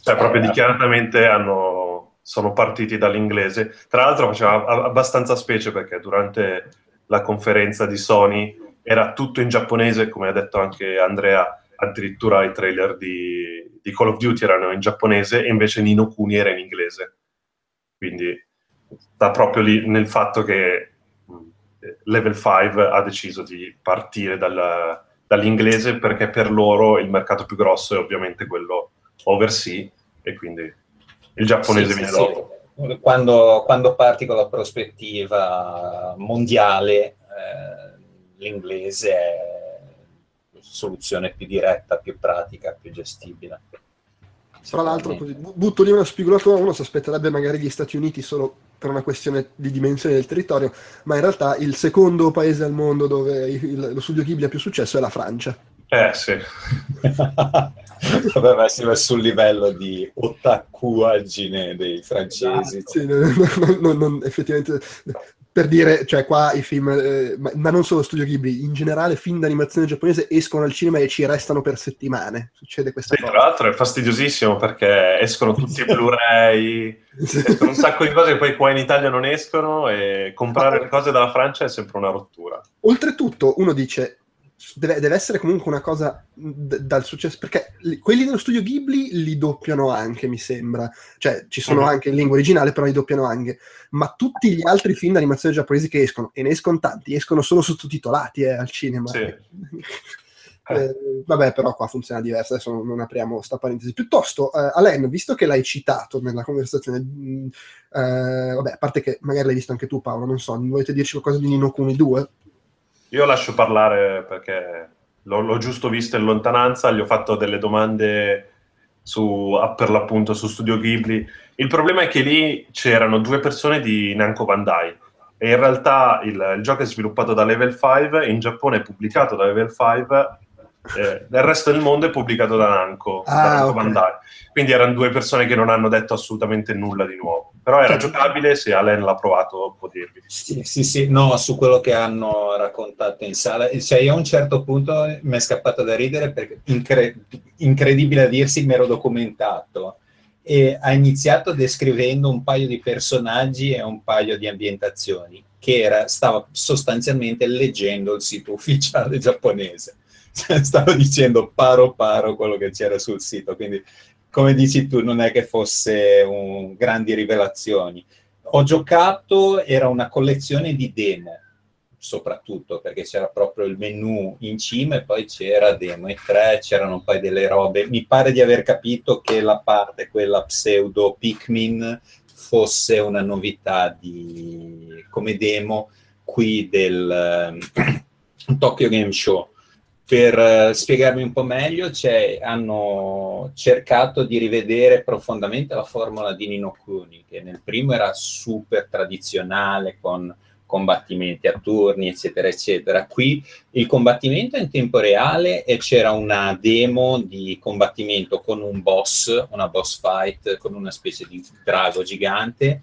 Cioè proprio eh, dichiaratamente hanno, sono partiti dall'inglese. Tra l'altro faceva abbastanza specie perché durante la conferenza di Sony era tutto in giapponese, come ha detto anche Andrea, addirittura i trailer di, di, Call of Duty erano in giapponese e invece Nino Kuni era in inglese. Quindi sta proprio lì nel fatto che Level 5 ha deciso di partire dal, dall'inglese perché per loro il mercato più grosso è ovviamente quello overseas e quindi il giapponese sì, viene sì, dopo. Sì. Quando, quando, parti con la prospettiva mondiale, eh, l'inglese è soluzione più diretta, più pratica, più gestibile. Tra l'altro, così, butto lì una spigolatura, uno si aspetterebbe magari gli Stati Uniti solo per una questione di dimensione del territorio, ma in realtà il secondo paese al mondo dove il, lo studio Ghibli ha più successo è la Francia. Eh sì. Doveva essere sul livello di otakuagine dei francesi. Sì, non, non, non, effettivamente per dire, cioè qua i film, eh, ma, ma, non solo Studio Ghibli, in generale film d'animazione giapponese escono al cinema e ci restano per settimane. Succede questa sì, cosa. Tra l'altro è fastidiosissimo perché escono tutti i Blu-ray, escono un sacco di cose che poi qua in Italia non escono e comprare le cose dalla Francia è sempre una rottura. Oltretutto uno dice, deve, deve, essere comunque una cosa d- dal successo, perché li, quelli dello studio Ghibli li doppiano anche, mi sembra. Cioè, ci sono mm-hmm. anche in lingua originale, però li doppiano anche. Ma tutti gli altri film d'animazione giapponesi che escono, e ne escono tanti, escono solo sottotitolati eh, al cinema. Sì. eh, vabbè, però qua funziona diverso, adesso non, non apriamo sta parentesi. Piuttosto, eh, Alain, visto che l'hai citato nella conversazione, mh, mm, eh, vabbè, a parte che magari l'hai visto anche tu Paolo, non so, volete dirci qualcosa di Nino Kuni 2? Io lascio parlare perché l'ho, l'ho, giusto visto in lontananza, gli ho fatto delle domande su, per l'appunto su Studio Ghibli. Il problema è che lì c'erano due persone di Namco Bandai e in realtà il, il gioco è sviluppato da Level 5, in Giappone è pubblicato da Level 5 eh, nel resto del mondo è pubblicato da Namco, ah, da Namco okay. Bandai. Quindi erano due persone che non hanno detto assolutamente nulla di nuovo. Però era giocabile, se Alain l'ha provato può dirvi. Sì, sì, sì, no, su quello che hanno raccontato in sala. Cioè io a un certo punto mi è scappato da ridere perché incre- incredibile a dirsi mi ero documentato e ha iniziato descrivendo un paio di personaggi e un paio di ambientazioni che era, stava sostanzialmente leggendo il sito ufficiale giapponese stavo dicendo paro paro quello che c'era sul sito, quindi come dici tu non è che fosse un, grandi rivelazioni. Ho giocato, era una collezione di demo, soprattutto perché c'era proprio il menu in cima e poi c'era demo e tre, c'erano poi delle robe. Mi pare di aver capito che la parte, quella pseudo Pikmin, fosse una novità di, come demo qui del um, Tokyo Game Show per uh, spiegarmi un po' meglio, cioè, hanno cercato di rivedere profondamente la formula di Nino Kuni, che nel primo era super tradizionale con combattimenti a turni, eccetera, eccetera. Qui il combattimento è in tempo reale e c'era una demo di combattimento con un boss, una boss fight con una specie di drago gigante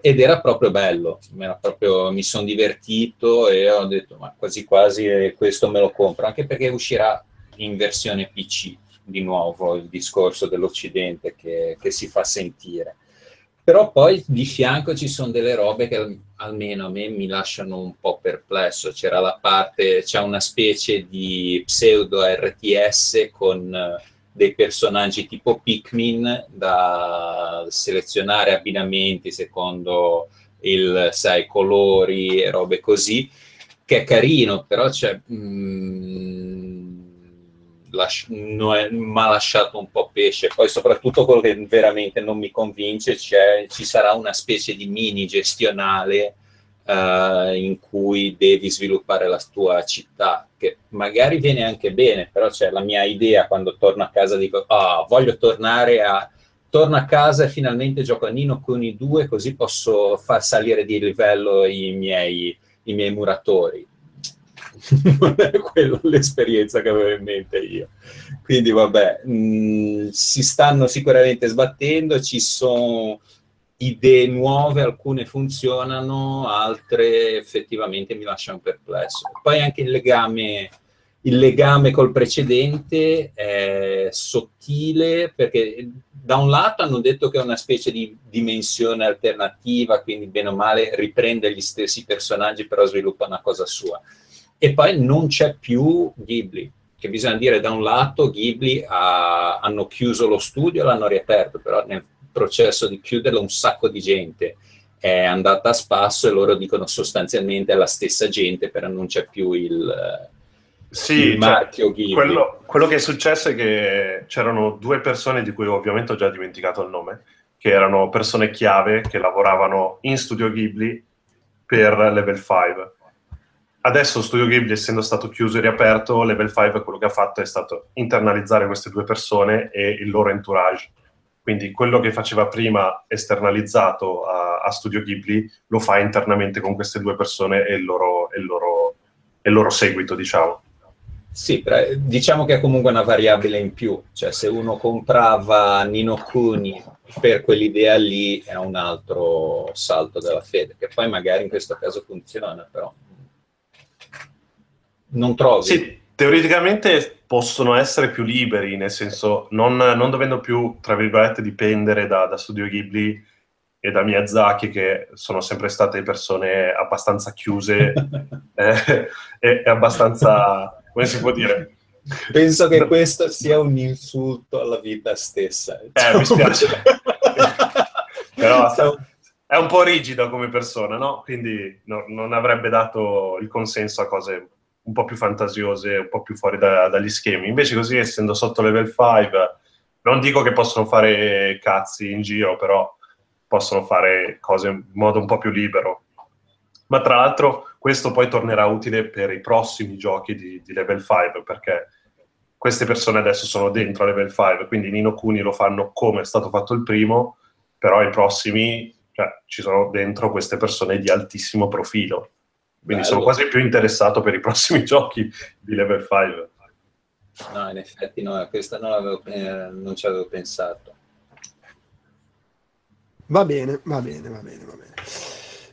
ed era proprio bello, proprio, mi sono divertito e ho detto ma quasi quasi questo me lo compro, anche perché uscirà in versione PC di nuovo il discorso dell'Occidente che, che si fa sentire. Però poi di fianco ci sono delle robe che almeno a me mi lasciano un po' perplesso. C'era la parte, c'è una specie di pseudo RTS con dei personaggi tipo Pikmin da selezionare abbinamenti secondo il, sai, colori e robe così, che è carino, però c'è... Mm, mi ha lasciato un po' pesce. Poi, soprattutto quello che veramente non mi convince, c'è, ci sarà una specie di mini gestionale uh, in cui devi sviluppare la tua città, che magari viene anche bene, però c'è la mia idea quando torno a casa dico, oh, voglio tornare a... Torno a casa e finalmente gioco a Nino con i due, così posso far salire di livello i miei, i miei muratori non è quella l'esperienza che avevo in mente io. Quindi vabbè, mh, mm, si stanno sicuramente sbattendo, ci sono idee nuove, alcune funzionano, altre effettivamente mi lasciano perplesso. Poi anche il legame, il legame col precedente è sottile perché da un lato hanno detto che è una specie di dimensione alternativa, quindi bene o male riprende gli stessi personaggi però sviluppa una cosa sua. E poi non c'è più Ghibli, che bisogna dire da un lato Ghibli ha, hanno chiuso lo studio, l'hanno riaperto, però nel processo di chiuderlo un sacco di gente è andata a spasso e loro dicono sostanzialmente è la stessa gente, però non c'è più il, sì, il cioè, marchio cioè, Ghibli. Quello, quello che è successo è che c'erano due persone di cui ovviamente ho già dimenticato il nome, che erano persone chiave che lavoravano in studio Ghibli per Level 5 Adesso Studio Ghibli, essendo stato chiuso e riaperto, Level 5 quello che ha fatto è stato internalizzare queste due persone e il loro entourage. Quindi quello che faceva prima esternalizzato a, a Studio Ghibli lo fa internamente con queste due persone e il loro, e il loro, e il loro seguito, diciamo. Sì, diciamo che è comunque una variabile in più, cioè se uno comprava Nino Kuni per quell'idea lì è un altro salto della fede, che poi magari in questo caso funziona, però non trovi? Sì, teoreticamente possono essere più liberi, nel senso non, non dovendo più, tra virgolette, dipendere da, da, Studio Ghibli e da Miyazaki, che sono sempre state persone abbastanza chiuse eh, e, e abbastanza, come si può dire? Penso che questo sia un insulto alla vita stessa. Eh, mi spiace. Però è un po' rigido come persona, no? Quindi no, non avrebbe dato il consenso a cose un po' più fantasiose, un po' più fuori da, dagli schemi. Invece così, essendo sotto level 5, non dico che possono fare cazzi in giro, però possono fare cose in modo un po' più libero. Ma tra l'altro questo poi tornerà utile per i prossimi giochi di, di level 5, perché queste persone adesso sono dentro a level 5, quindi Nino Kuni lo fanno come è stato fatto il primo, però i prossimi, cioè, ci sono dentro queste persone di altissimo profilo quindi Bello. sono quasi più interessato per i prossimi giochi di Level 5. No, in effetti no, questa non, eh, non ci avevo pensato. Va bene, va bene, va bene, va bene.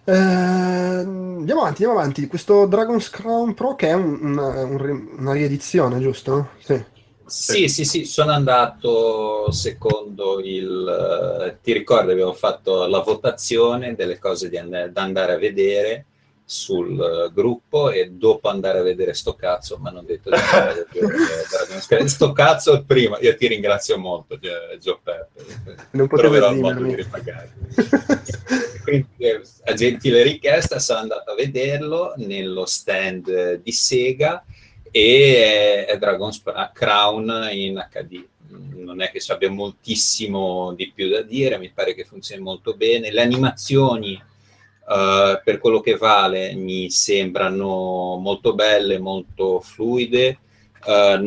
Eh, andiamo avanti, andiamo avanti. Questo Dragon's Crown Pro che è un, una, un, una, riedizione, giusto? Sì. sì. Sì, sì, sono andato secondo il... Uh, ti ricordi, abbiamo fatto la votazione delle cose and- da andare a vedere sul uh, gruppo e dopo andare a vedere sto cazzo mi hanno detto di andare a vedere sto cazzo prima io ti ringrazio molto Gio Peppe. Non troverò il modo di ripagare. Quindi eh, a gentile richiesta sono andato a vederlo nello stand di Sega e è Dragon's Crown in HD non è che ci abbia moltissimo di più da dire mi pare che funzioni molto bene. Le animazioni Uh, per quello che vale mi sembrano molto belle, molto fluide. Uh,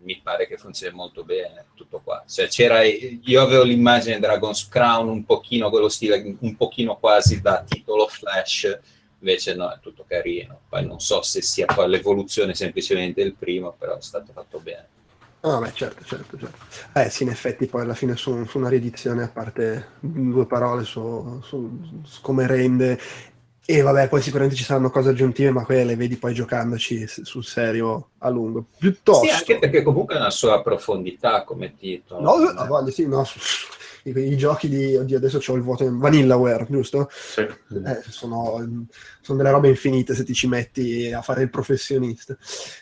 mi pare che funzioni molto bene tutto qua. Cioè, c'era, io avevo l'immagine Dragon's Crown un pochino quello stile, un pochino quasi da titolo flash, invece no, è tutto carino. Poi non so se sia poi l'evoluzione semplicemente del primo, però è stato fatto bene. Ah, beh, certo, certo, certo. Eh sì, in effetti poi alla fine su, su una riedizione, a parte due parole su, su, su, come rende, e vabbè, poi sicuramente ci saranno cose aggiuntive, ma quelle le vedi poi giocandoci sul serio a lungo. Piuttosto... Sì, anche perché comunque ha una sua profondità come titolo. No, no, voglio, sì, no, i, i, giochi di oddio adesso c'ho il vuoto in Vanillaware giusto? Sì. Eh, sono, sono, delle robe infinite se ti ci metti a fare il professionista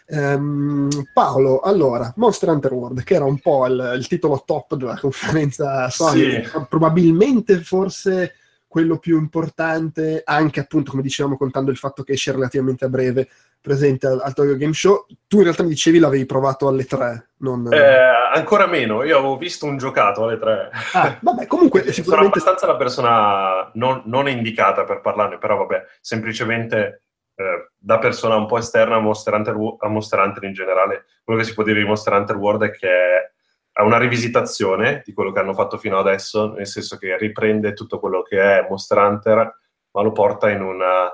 um, Paolo allora Monster Hunter World che era un po' il, il titolo top della conferenza Sony sì. probabilmente forse quello più importante anche appunto come dicevamo contando il fatto che esce relativamente a breve presente al, al Tokyo Game Show. Tu in realtà mi dicevi l'avevi provato alle 3, non... Eh, ancora meno, io avevo visto un giocato alle 3. Ah, vabbè, comunque Sono sicuramente... abbastanza la persona non, non indicata per parlarne, però vabbè, semplicemente eh, da persona un po' esterna a Monster, Hunter, a Monster Hunter in generale, quello che si può dire di Monster Hunter World è che è una rivisitazione di quello che hanno fatto fino adesso, nel senso che riprende tutto quello che è Monster Hunter, ma lo porta in, una-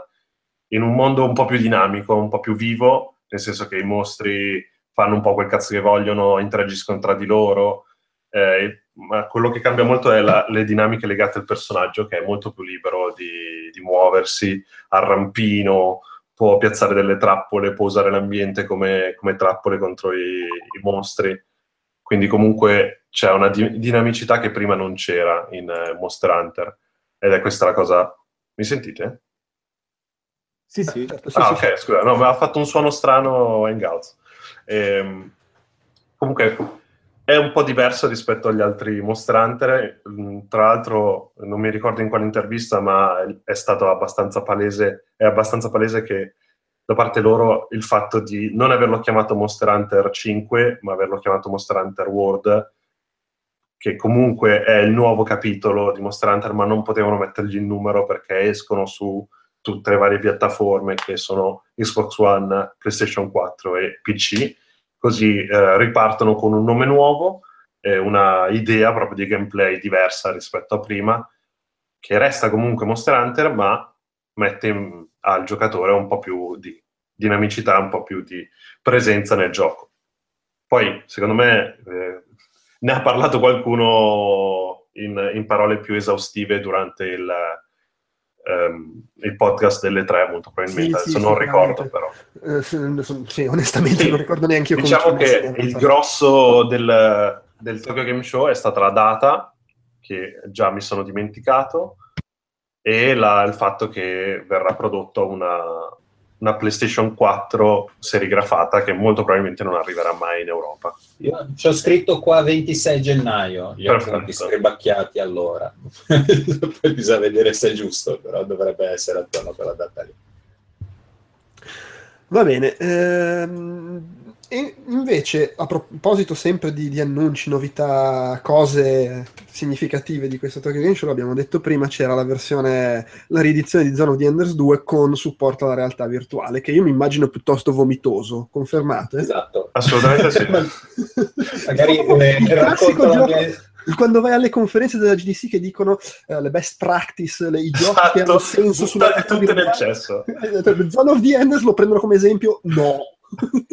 in un mondo un po' più dinamico, un po' più vivo, nel senso che i mostri fanno un po' quel cazzo che vogliono, interagiscono tra di loro, eh, ma quello che cambia molto è la- le dinamiche legate al personaggio, che è molto più libero di, di muoversi, al rampino, può piazzare delle trappole, può usare l'ambiente come, come trappole contro i, i mostri. Quindi comunque c'è una di- dinamicità che prima non c'era in eh, Monster Hunter. Ed è questa la cosa... Mi sentite? Sì, sì. Certo, sì, ah, sì, ok, scusa, no, ma ha fatto un suono strano Hangouts. Ehm, comunque è un po' diverso rispetto agli altri Monster Hunter. Mm, Tra l'altro, non mi ricordo in quale intervista, ma è stato abbastanza palese, è abbastanza palese che da parte loro il fatto di non averlo chiamato Monster Hunter 5, ma averlo chiamato Monster Hunter World, che comunque è il nuovo capitolo di Monster Hunter, ma non potevano mettergli il numero perché escono su tutte le varie piattaforme che sono Xbox One, PlayStation 4 e PC, così eh, ripartono con un nome nuovo, e una idea proprio di gameplay diversa rispetto a prima, che resta comunque Monster Hunter, ma mette in- al giocatore un po' più di dinamicità, un po' più di presenza nel gioco. Poi, secondo me, eh, ne ha parlato qualcuno in, in parole più esaustive durante il, ehm, il podcast delle tre, molto probabilmente. Sì, sì, Adesso non sicuramente. ricordo, però. Eh, sì, sì, onestamente Sì. non ricordo neanche io Diciamo che il grosso del, del Tokyo Game Show è stata la data, che già mi sono dimenticato, e la- il fatto che verrà prodotto una, una PlayStation 4 serigrafata che molto probabilmente non arriverà mai in Europa. Io ci ho scritto qua 26 gennaio, gli Perfetto. appunti scribacchiati allora. Poi bisogna vedere se è giusto, però dovrebbe essere attorno a quella data lì. Va bene. ehm, e invece, a proposito sempre di, di annunci, novità, cose significative di questo Tokyo Game Show, l'abbiamo detto prima, c'era la versione, la riedizione di Zone of the Enders 2 con supporto alla realtà virtuale, che io mi immagino piuttosto vomitoso. Confermate? Esatto. Assolutamente sì. Magari eh, Il classico gioco- mia- Quando vai alle conferenze della GDC che dicono eh, le best practice, le- i giochi che hanno Esatto, senso sulla tutte nel cesso. Eh, Zone of the Enders lo prendono come esempio? No.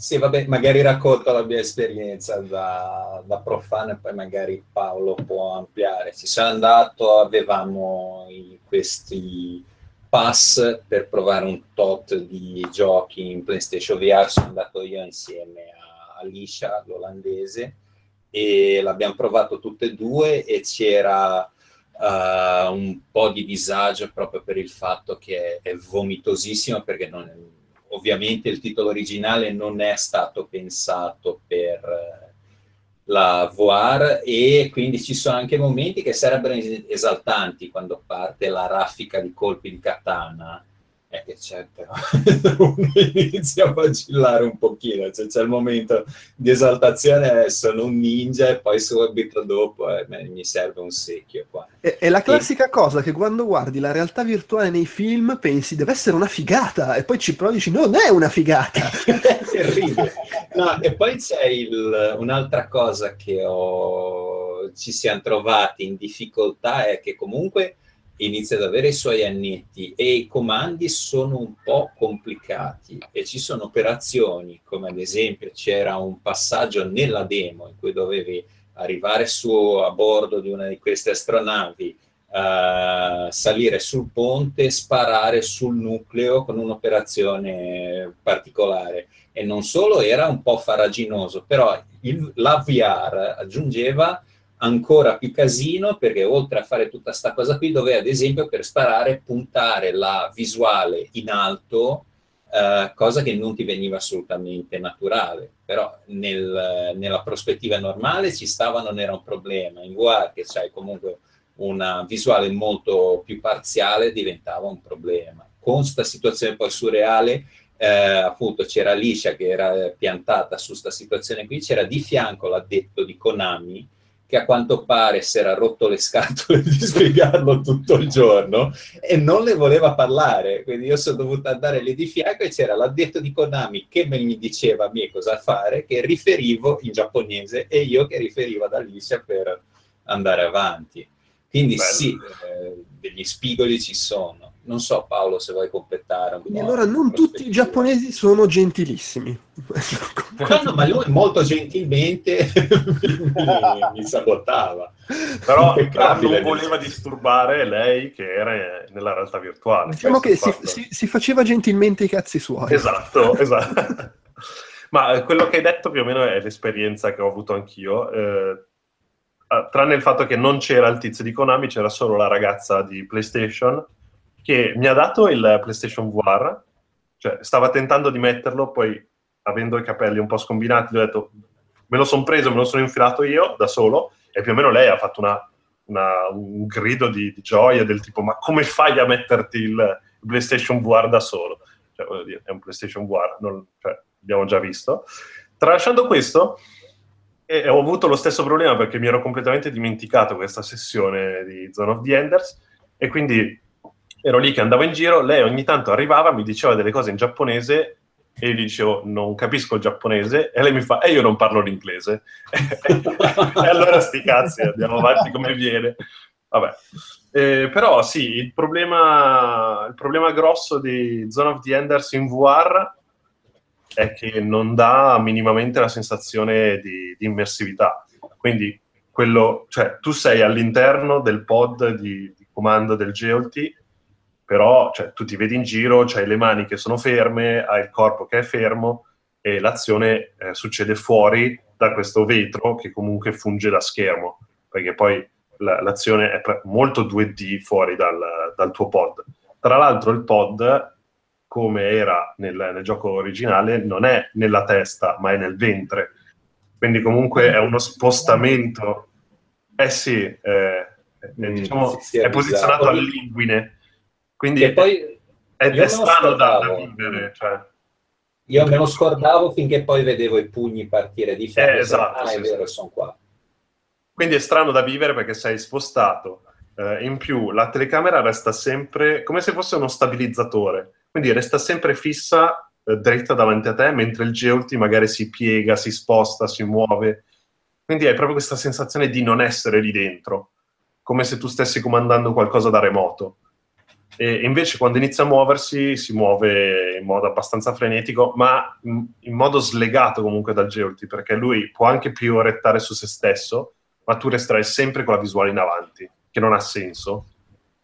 Sì, vabbè, magari racconto la mia esperienza da, da profano e poi magari Paolo può ampliare. Ci sono andato, avevamo questi pass per provare un tot di giochi in PlayStation VR, sono andato io insieme a Alicia, l'olandese, e l'abbiamo provato tutte e due e c'era eh, un po' di disagio proprio per il fatto che è, è vomitosissimo perché non è- ovviamente il titolo originale non è stato pensato per eh, la VR e quindi ci sono anche momenti che sarebbero es- esaltanti quando parte la raffica di colpi di katana è che c'è però uno inizia a vacillare un pochino cioè, c'è il momento di esaltazione eh, sono un ninja e poi subito dopo eh, mi serve un secchio qua È, è la classica cosa che quando guardi la realtà virtuale nei film pensi deve essere una figata e poi ci provi e dici non è una figata. è terribile. No, e poi c'è il- un'altra cosa che ho- ci siamo trovati in difficoltà è che comunque inizia ad avere i suoi annetti e i comandi sono un po' complicati e ci sono operazioni come ad esempio c'era un passaggio nella demo in cui dovevi arrivare su a bordo di una di queste astronavi eh, salire sul ponte, sparare sul nucleo con un'operazione particolare. E non solo era un po' faraginoso, però il- la VR aggiungeva ancora più casino perché oltre a fare tutta questa cosa qui doveva ad esempio per sparare puntare la visuale in alto eh, cosa che non ti veniva assolutamente naturale. Però nel- nella prospettiva normale ci stava non era un problema. In VR che c'hai comunque una visuale molto più parziale diventava un problema. Con sta situazione poi surreale, eh, appunto c'era Alicia che era piantata su questa situazione qui, c'era di fianco l'addetto di Konami, che a quanto pare si era rotto le scatole di spiegarlo tutto il giorno e non le voleva parlare. Quindi io sono dovuto andare lì di fianco e c'era l'addetto di Konami che mi diceva a me cosa fare, che riferivo in giapponese e io che riferivo ad Alicia per andare avanti. Quindi Bello. sì, eh, degli spigoli ci sono. Non so Paolo se vuoi completare. Un Quindi allora non tutti i giapponesi sono gentilissimi. no, no, ma lui molto gentilmente mi, mi, sabotava. Però, però non voleva disturbare lei che era nella realtà virtuale. Diciamo che si, si, si, faceva gentilmente i cazzi suoi. Esatto, esatto. ma quello che hai detto più o meno è l'esperienza che ho avuto anch'io. Eh, tranne il fatto che non c'era il tizio di Konami, c'era solo la ragazza di PlayStation che mi ha dato il PlayStation VR, cioè stava tentando di metterlo, poi avendo i capelli un po' scombinati, gli ho detto me lo sono preso, me lo sono infilato io da solo e più o meno lei ha fatto una, una, un grido di, di, gioia del tipo ma come fai a metterti il, PlayStation VR da solo? Cioè, voglio dire, è un PlayStation VR, non, cioè, abbiamo già visto. Tralasciando questo, e ho avuto lo stesso problema perché mi ero completamente dimenticato questa sessione di Zone of the Enders e quindi ero lì che andavo in giro, lei ogni tanto arrivava, mi diceva delle cose in giapponese e io gli dicevo non capisco il giapponese. E lei mi fa e io non parlo l'inglese. E allora sti cazzi andiamo avanti come viene. Vabbè. Eh, però sì il problema, il problema grosso di Zone of the Enders in VR è che non dà minimamente la sensazione di, di immersività. Quindi quello, cioè, tu sei all'interno del pod di, di comando del GLT però cioè, tu ti vedi in giro, hai le mani che sono ferme, hai il corpo che è fermo e l'azione eh, succede fuori da questo vetro che comunque funge da schermo, perché poi la, l'azione è pre- molto 2D fuori dal, dal, tuo pod. Tra l'altro il pod, come era nel, nel, gioco originale, non è nella testa, ma è nel ventre. Quindi comunque è uno spostamento. Eh sì, eh, mm, diciamo, è posizionato all'inguine quindi e poi è, è strano da, da vivere. Cioè. Io me lo scordavo finché poi vedevo i pugni partire di ferro. Eh, esatto, ah, sì, è vero, sì. sono qua. Quindi è strano da vivere perché sei spostato. Eh, in più, la telecamera resta sempre come se fosse uno stabilizzatore. Quindi resta sempre fissa eh, dritta davanti a te, mentre il Geolti magari si piega, si sposta, si muove. Quindi hai proprio questa sensazione di non essere lì dentro, come se tu stessi comandando qualcosa da remoto. E invece quando inizia a muoversi si muove in modo abbastanza frenetico, ma in, in modo slegato comunque dal Geolti, perché lui può anche più rettare su se stesso, ma tu resterai sempre con la visuale in avanti, che non ha senso.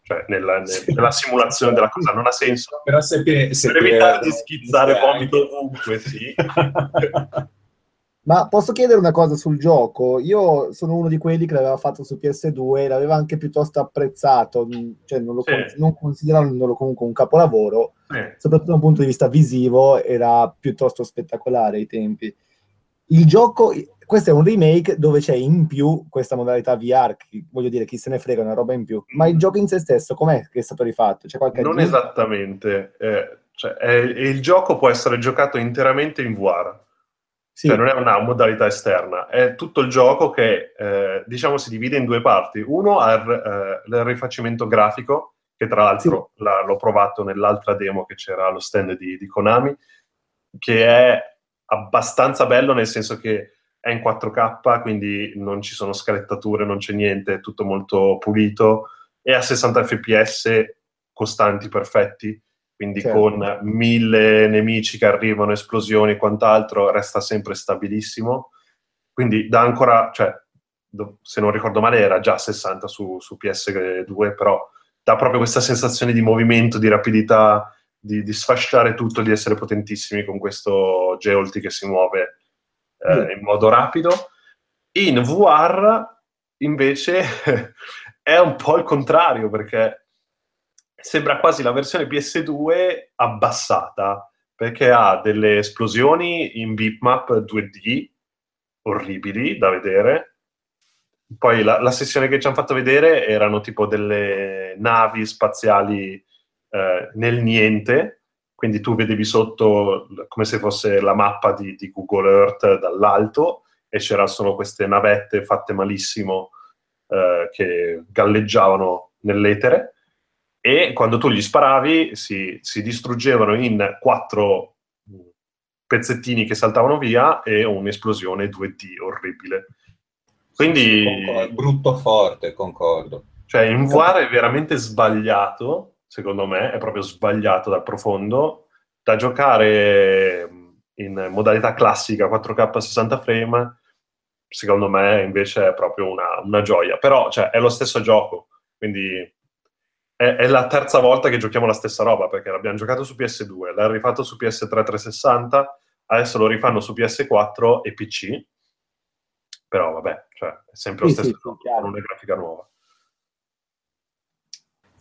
Cioè, nella, sì. nella simulazione della cosa non ha senso. Però se, se per evitare di schizzare vomito ovunque, sì. Ma posso chiedere una cosa sul gioco? Io sono uno di quelli che l'aveva fatto su PS2 e l'aveva anche piuttosto apprezzato, cioè non, lo sì. con- non considerandolo comunque un capolavoro, sì. soprattutto da un punto di vista visivo, era piuttosto spettacolare ai tempi. Il gioco, questo è un remake dove c'è in più questa modalità VR, voglio dire, chi se ne frega, una roba in più. Ma il mm. gioco in se stesso, com'è che è stato rifatto? C'è qualche non esattamente. Eh, cioè, è, il gioco può essere giocato interamente in VR sì. Cioè non è una modalità esterna, è tutto il gioco che eh, diciamo si divide in due parti. Uno è il, eh, il rifacimento grafico, che tra l'altro sì. la, l'ho provato nell'altra demo che c'era allo stand di, di, Konami, che è abbastanza bello nel senso che è in 4K, quindi non ci sono scalettature, non c'è niente, è tutto molto pulito, e a 60 fps costanti, perfetti quindi certo. con mille nemici che arrivano, esplosioni e quant'altro, resta sempre stabilissimo. Quindi dà ancora, cioè, se non ricordo male era già 60 su, su PS2, però dà proprio questa sensazione di movimento, di rapidità, di, di sfasciare tutto, di essere potentissimi con questo Geolti che si muove eh, mm. in modo rapido. In VR invece è un po' il contrario, perché sembra quasi la versione PS2 abbassata, perché ha delle esplosioni in bitmap 2D orribili da vedere. Poi la, la sessione che ci hanno fatto vedere erano tipo delle navi spaziali eh, nel niente, quindi tu vedevi sotto come se fosse la mappa di, di Google Earth dall'alto e c'erano solo queste navette fatte malissimo eh, che galleggiavano nell'etere e quando tu gli sparavi si, si distruggevano in quattro pezzettini che saltavano via e un'esplosione 2D orribile. Quindi... Concordo, brutto forte, concordo. Cioè, in VR è veramente sbagliato, secondo me, è proprio sbagliato dal profondo, da giocare in modalità classica 4K 60 frame, secondo me invece è proprio una, una gioia. Però, cioè, è lo stesso gioco, quindi è, è, la terza volta che giochiamo la stessa roba, perché l'abbiamo giocato su PS2, l'ha rifatto su PS3 360, adesso lo rifanno su PS4 e PC. Però vabbè, cioè, è sempre lo stesso sì, gioco, sì, non è grafica nuova.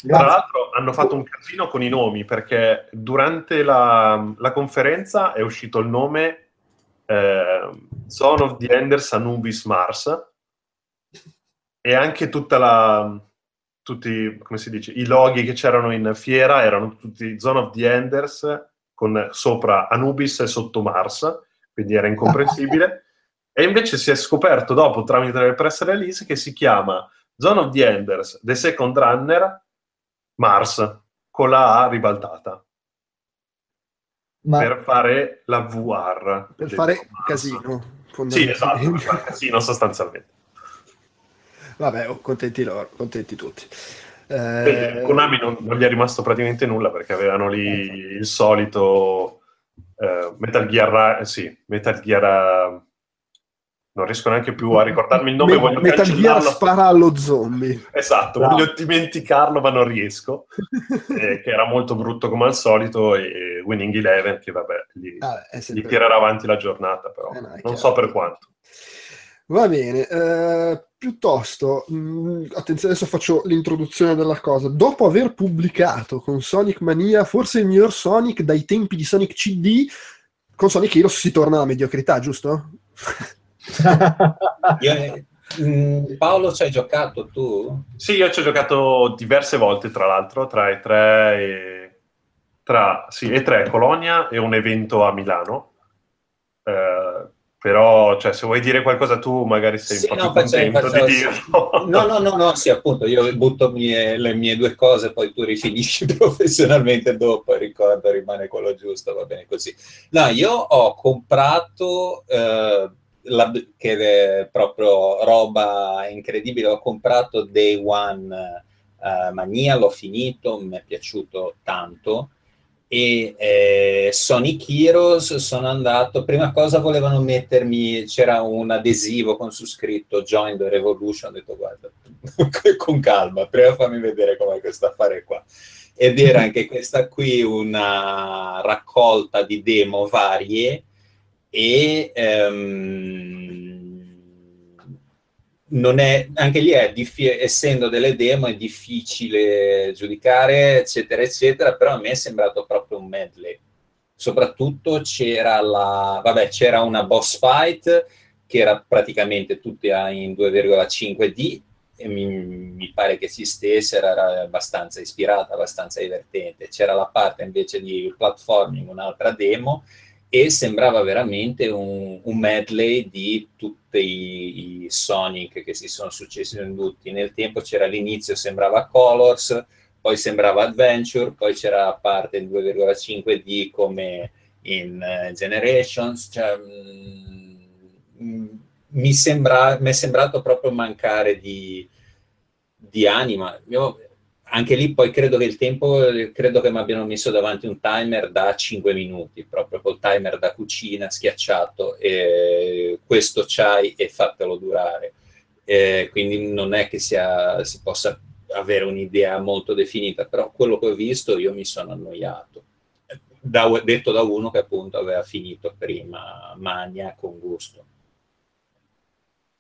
Grazie. Tra l'altro hanno fatto un casino con i nomi perché durante la, la conferenza è uscito il nome eh, Son of the Enders Anubis Mars e anche tutta la, tutti, come si dice, i loghi che c'erano in fiera erano tutti Zone of the Enders con sopra Anubis e sotto Mars, quindi era incomprensibile. e invece si è scoperto dopo, tramite le press release, che si chiama Zone of the Enders, The Second Runner, Mars, con la A ribaltata. Ma... Per fare la VR. Per fare Mars. casino. Sì, esatto, per fare casino sostanzialmente. Vabbè, oh, contenti loro, contenti tutti. Eh... Konami non, non, gli è rimasto praticamente nulla perché avevano lì eh. il solito uh, Metal Gear, sì, Metal Gear non riesco neanche più a ricordarmi il nome. Me- voglio Metal Gear spara allo zombie. Esatto, no. voglio dimenticarlo, ma non riesco. eh, che era molto brutto come al solito. E Winning Eleven, che vabbè, gli, ah, gli tirerà avanti la giornata, però eh no, non so per quanto. Va bene, eh, piuttosto, mh, mm, attenzione, adesso faccio l'introduzione della cosa. Dopo aver pubblicato con Sonic Mania, forse il miglior Sonic dai tempi di Sonic CD, con Sonic Heroes si torna alla mediocrità, giusto? io, mh, mm, Paolo, ci hai giocato tu? Sì, io ci ho giocato diverse volte, tra l'altro, tra e tre e... Tra, sì, e tre Colonia e un evento a Milano. Eh, però cioè, se vuoi dire qualcosa tu magari sei sì, un po' no, più contento faccio, di dirlo. No, no, no, no, sì, appunto, io butto mie, le mie due cose, poi tu rifinisci professionalmente dopo, il ricordo rimane quello giusto, va bene così. No, io ho comprato, eh, la, che è proprio roba incredibile, ho comprato Day One eh, Mania, l'ho finito, mi è piaciuto tanto, e eh, Sonic Heroes sono andato, prima cosa volevano mettermi, c'era un adesivo con su scritto Join the Revolution, ho detto guarda, con calma, prima fammi vedere com'è questo affare qua. Ed era anche questa qui una raccolta di demo varie e ehm, è, anche lì è essendo delle demo è difficile giudicare, eccetera, eccetera, però a me è sembrato proprio un medley. Soprattutto c'era la, vabbè, c'era una boss fight che era praticamente tutta in 2,5D e mi, mi pare che si stesse, era abbastanza ispirata, abbastanza divertente. C'era la parte invece di platforming, un'altra demo, e sembrava veramente un, un medley di tutti i, i, Sonic che si sono successi venduti. Nel tempo c'era l'inizio, sembrava Colors, poi sembrava Adventure, poi c'era parte in 2,5D come in uh, Generations. Cioè, mm, mi, sembra, è sembrato proprio mancare di, di anima. Io anche lì poi credo che il tempo, credo che mi abbiano messo davanti un timer da 5 minuti, proprio col timer da cucina schiacciato, e questo c'hai e fatelo durare. E quindi non è che sia, si possa avere un'idea molto definita, però quello che ho visto io mi sono annoiato. Da, detto da uno che appunto aveva finito prima Mania con gusto.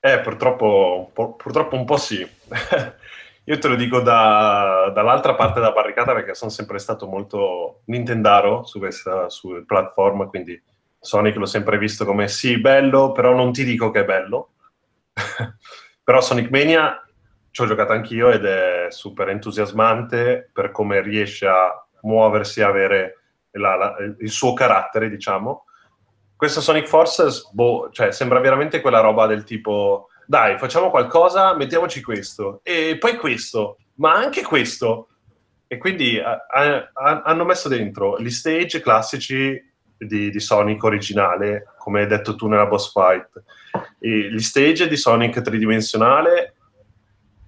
Eh, purtroppo, purtroppo un po' sì. Io te lo dico da, dall'altra parte della barricata perché sono sempre stato molto Nintendaro su questa su platform, quindi Sonic l'ho sempre visto come sì, bello, però non ti dico che è bello. però Sonic Mania ci ho giocato anch'io ed è super entusiasmante per come riesce a muoversi, avere la, la, il suo carattere, diciamo. Questo Sonic Forces, boh, cioè, sembra veramente quella roba del tipo, dai, facciamo qualcosa, mettiamoci questo, e poi questo, ma anche questo. E quindi a, a, a, hanno messo dentro gli stage classici di, di, Sonic originale, come hai detto tu nella boss fight, e gli stage di Sonic tridimensionale,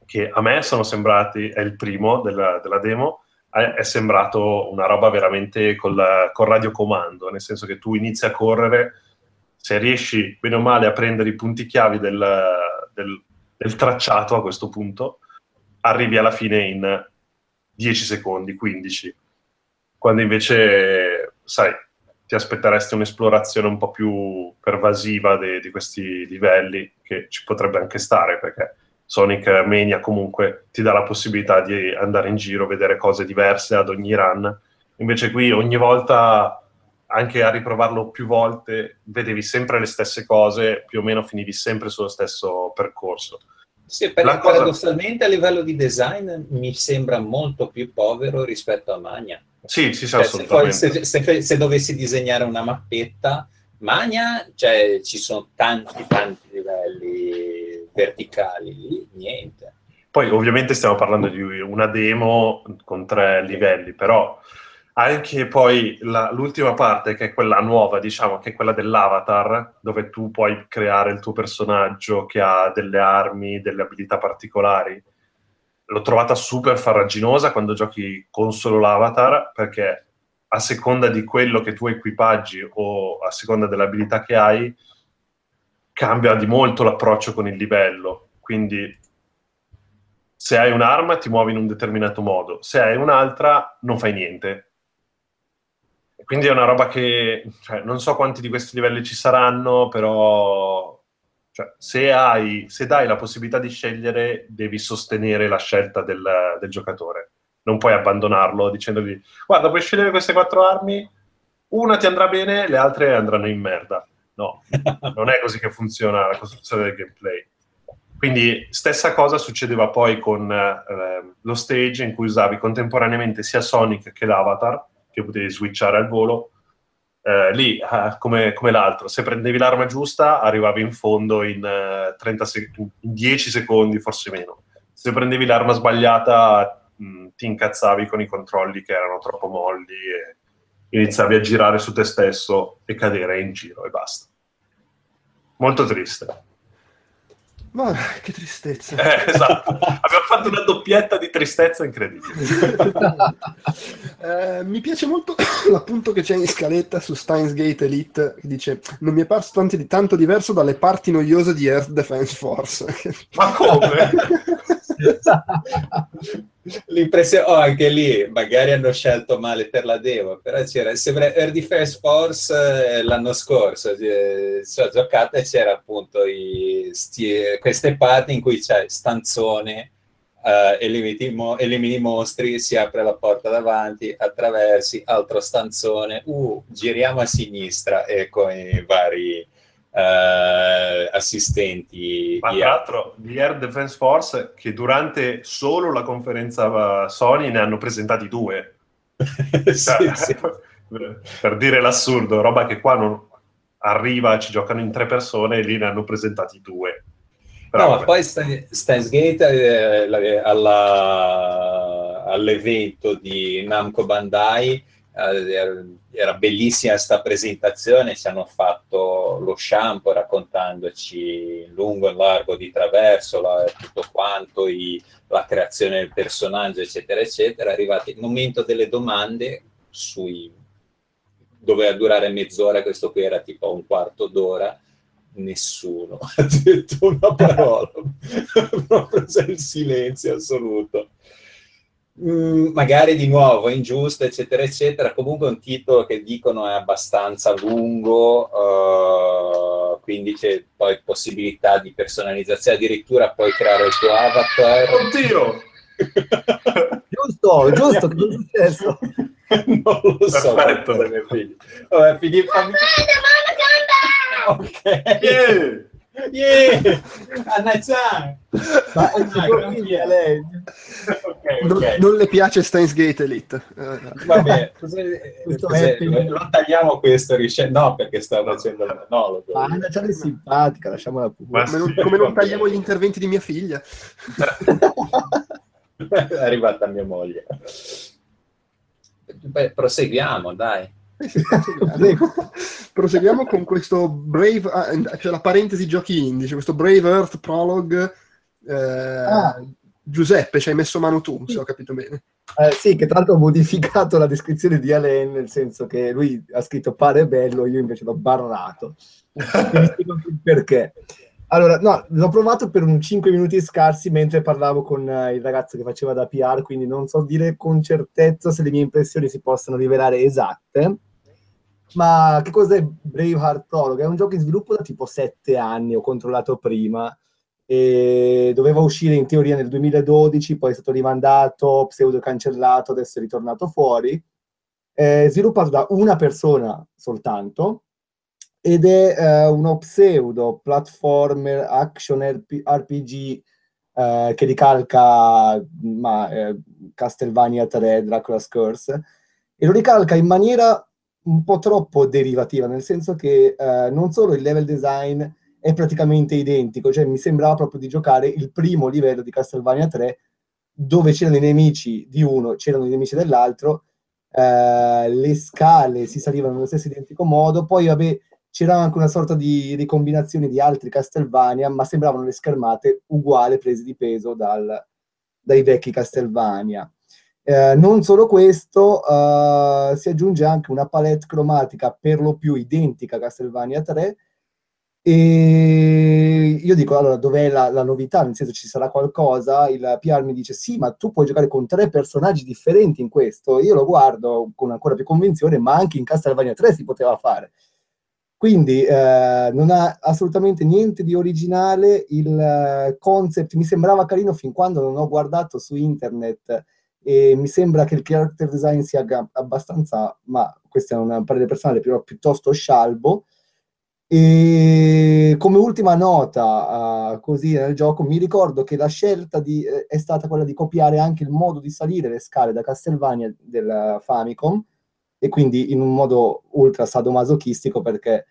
che a me sono sembrati, è il primo della, della demo, è sembrato una roba veramente col, col radiocomando, nel senso che tu inizi a correre, se riesci bene o male a prendere i punti chiavi del, del, del tracciato a questo punto, arrivi alla fine in 10 secondi, 15. Quando invece, sai, ti aspetteresti un'esplorazione un po' più pervasiva de, di questi livelli, che ci potrebbe anche stare, perché Sonic Mania comunque ti dà la possibilità di andare in giro, vedere cose diverse ad ogni run. Invece qui ogni volta, anche a riprovarlo più volte, vedevi sempre le stesse cose, più o meno finivi sempre sullo stesso percorso. Sì, cosa... paradossalmente a livello di design mi sembra molto più povero rispetto a Mania. Sì, sì, sì cioè, assolutamente. Se, se, se, dovessi disegnare una mappetta, Mania, cioè, ci sono tanti, tanti livelli verticali, lì niente. Poi ovviamente stiamo parlando di una demo con tre livelli, però anche poi la, l'ultima parte, che è quella nuova, diciamo, che è quella dell'avatar, dove tu puoi creare il tuo personaggio che ha delle armi, delle abilità particolari, l'ho trovata super farraginosa quando giochi con solo l'avatar, perché a seconda di quello che tu equipaggi o a seconda delle abilità che hai, cambia di molto l'approccio con il livello. Quindi se hai un'arma ti muovi in un determinato modo, se hai un'altra non fai niente. Quindi è una roba che cioè, non so quanti di questi livelli ci saranno, però cioè, se, hai, se dai la possibilità di scegliere, devi sostenere la scelta del, del giocatore. Non puoi abbandonarlo dicendogli guarda, puoi scegliere queste quattro armi, una ti andrà bene, le altre andranno in merda No, non è così che funziona la costruzione del gameplay. Quindi stessa cosa succedeva poi con eh, lo stage in cui usavi contemporaneamente sia Sonic che l'Avatar, che potevi switchare al volo. Eh, lì, eh, come, come, l'altro, se prendevi l'arma giusta arrivavi in fondo in, uh, sec- in 10 secondi, forse meno. Se prendevi l'arma sbagliata mh, mm, ti incazzavi con i controlli che erano troppo molli e iniziavi a girare su te stesso e cadere in giro e basta. Molto triste. Ma che tristezza. Eh, esatto, abbiamo fatto una doppietta di tristezza incredibile. eh, mi piace molto l'appunto che c'è in scaletta su Steins Gate Elite, che dice non mi è parso tanto, tanto diverso dalle parti noiose di Earth Defense Force. Ma come? L'impressione, oh, anche lì magari hanno scelto male per la demo, però c'era, sembra Air Defense Force eh, l'anno scorso, eh, ho giocato e c'era appunto i, sti, queste parti in cui c'è stanzone, eh, elimini, mo, elimini mostri, si apre la porta davanti, attraversi, altro stanzone, uh, giriamo a sinistra e con i vari eh, assistenti. Ma tra l'altro di Air Defense Force che durante solo la conferenza Sony ne hanno presentati due. sì, cioè, sì. per dire l'assurdo, roba che qua non arriva, ci giocano in tre persone e lì ne hanno presentati due. Però, no, vabbè. ma poi Stans Gate eh, alla, all'evento di Namco Bandai era bellissima questa presentazione, ci hanno fatto lo shampoo raccontandoci lungo e largo di traverso la, tutto quanto, i, la creazione del personaggio, eccetera, eccetera. È arrivato il momento delle domande sui... doveva durare mezz'ora, questo qui era tipo un quarto d'ora, nessuno ha detto una parola, proprio il silenzio assoluto. Mm, magari di nuovo ingiusto, eccetera, eccetera. Comunque è un titolo che dicono è abbastanza lungo, uh, quindi c'è poi possibilità di personalizzazione, addirittura puoi creare il tuo avatar. Oddio! giusto, giusto, cosa è successo? non lo so. Perfetto. Vabbè, fammi... Ok. Yeah. Yeah! Anna-chan! Ma è Ah, figlia lei. Ok, Non, ok. non le piace Steins Gate Elite. Eh, Vabbè, cos'è- è- lo tagliamo questo risce- No, perché stavo facendo il monologo. Ma Anna Chan è simpatica, lasciamola pure. Ma come, non, come non tagliamo gli interventi di mia figlia. è arrivata mia moglie. Beh, proseguiamo, dai. Sì, proseguiamo. Proseguiamo con questo Brave, ah, cioè la parentesi giochi indie, cioè questo Brave Earth Prologue. eh, Ah. Giuseppe, ci hai messo mano tu, se ho capito bene. Eh, sì, che tra l'altro ho modificato la descrizione di Alain, nel senso che lui ha scritto pare bello, io invece l'ho barrato. Perché. Allora, no, l'ho provato per un 5 minuti scarsi mentre parlavo con eh, il ragazzo che faceva da PR, quindi non so dire con certezza se le mie impressioni si possono rivelare esatte. Ma che cos'è Braveheart Prologue? È un gioco in sviluppo da tipo 7 anni, ho controllato prima, e doveva uscire in teoria nel 2012, poi è stato rimandato, pseudo cancellato, adesso è ritornato fuori. È sviluppato da una persona soltanto ed è eh, uno pseudo platformer action RP- RPG eh, che ricalca ma, eh, Castlevania 3, Dracula's Curse e lo ricalca in maniera un po' troppo derivativa, nel senso che eh, non solo il level design è praticamente identico, cioè mi sembrava proprio di giocare il primo livello di Castlevania 3 dove c'erano i nemici di uno, c'erano i nemici dell'altro, eh, le scale si salivano nello stesso identico modo, poi vabbè c'era anche una sorta di ricombinazione di altri Castlevania, ma sembravano le schermate uguali prese di peso dal- dai vecchi Castlevania. Eh, non solo questo, eh, si aggiunge anche una palette cromatica per lo più identica a Castlevania 3 e io dico, allora, dov'è la, la novità? Nel senso, ci sarà qualcosa? Il PR mi dice, sì, ma tu puoi giocare con tre personaggi differenti in questo. Io lo guardo con ancora più convinzione, ma anche in Castlevania 3 si poteva fare. Quindi eh, non ha assolutamente niente di originale, il eh, concept mi sembrava carino fin quando non ho guardato su internet e mi sembra che il character design sia abbastanza, ma questa è una parere personale, però piuttosto scialbo. E come ultima nota, uh, così nel gioco, mi ricordo che la scelta di, eh, è stata quella di copiare anche il modo di salire le scale da Castlevania del Famicom, e quindi in un modo ultra sadomasochistico perché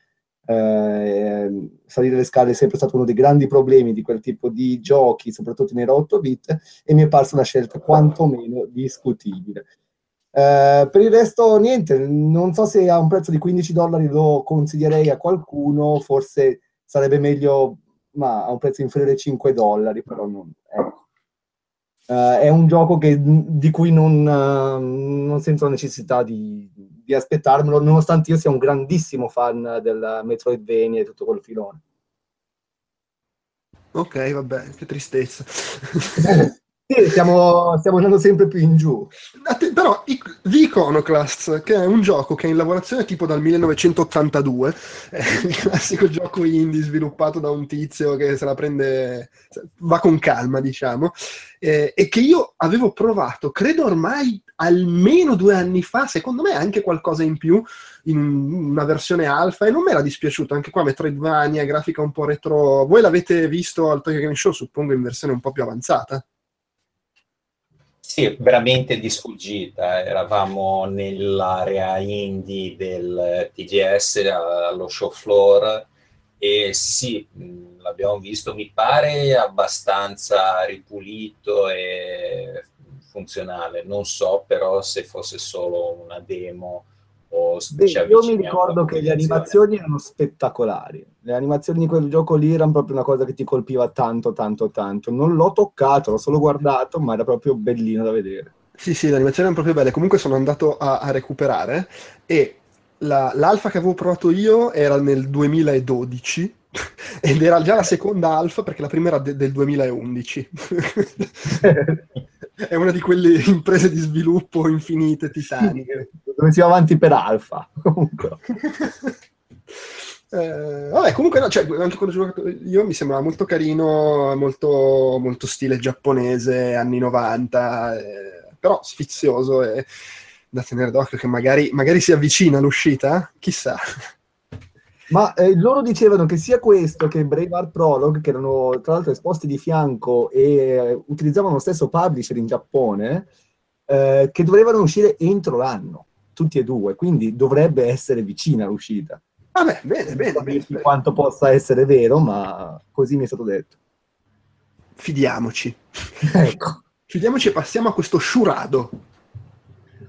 eh, salire le scale è sempre stato uno dei grandi problemi di quel tipo di giochi, soprattutto nei 8 bit, e mi è parsa una scelta quantomeno discutibile. Eh, per il resto, niente, non so se a un prezzo di 15 dollari lo consiglierei a qualcuno, forse sarebbe meglio, ma a un prezzo inferiore ai 5 dollari, però non, ecco. Eh, è un gioco che- di cui non, eh, non sento la necessità di, di aspettarmelo, nonostante io sia un grandissimo fan del Metroidvania e tutto quel filone. Ok, vabbè, che tristezza. Sì, stiamo, stiamo andando sempre più in giù. Però The Iconoclast, che è un gioco che è in lavorazione tipo dal 1982, è il classico gioco indie sviluppato da un tizio che se la prende, va con calma, diciamo, eh, e che io avevo provato, credo ormai almeno due anni fa, secondo me anche qualcosa in più, in una versione alfa, e non mi era dispiaciuto, anche qua Metroidvania, grafica un po' retro. Voi l'avete visto al Tokyo Game Show, suppongo in versione un po' più avanzata? Sì, veramente di sfuggita. Eravamo nell'area indie del TGS allo show floor e sì, mh, l'abbiamo visto, mi pare abbastanza ripulito e funzionale. Non so però se fosse solo una demo o Beh, ci io mi ricordo che le animazioni erano spettacolari. Le animazioni di quel gioco lì erano proprio una cosa che ti colpiva tanto, tanto, tanto. Non l'ho toccato, l'ho solo guardato, ma era proprio bellino da vedere. Sì, sì, le animazioni erano proprio belle. Comunque sono andato a, a recuperare e la- l'alfa che avevo provato io era nel 2012 ed era già la seconda alfa perché la prima era de- del 2011. È una di quelle imprese di sviluppo infinite, titaniche. Dove si va avanti per alfa. Comunque. Eh, vabbè, comunque no, cioè, anche quando ho giocato io mi sembrava molto carino, molto, molto stile giapponese, anni 90, eh, però sfizioso e da tenere d'occhio che magari, magari si avvicina l'uscita, chissà. Ma eh, loro dicevano che sia questo che Braveheart Prologue, che erano tra l'altro esposti di fianco e utilizzavano lo stesso publisher in Giappone, eh, che dovevano uscire entro l'anno, tutti e due, quindi dovrebbe essere vicina l'uscita. Vabbè, bene, bene, Non bene, bene. quanto possa essere vero, ma così mi è stato detto. Fidiamoci. ecco. Fidiamoci e passiamo a questo Shurado.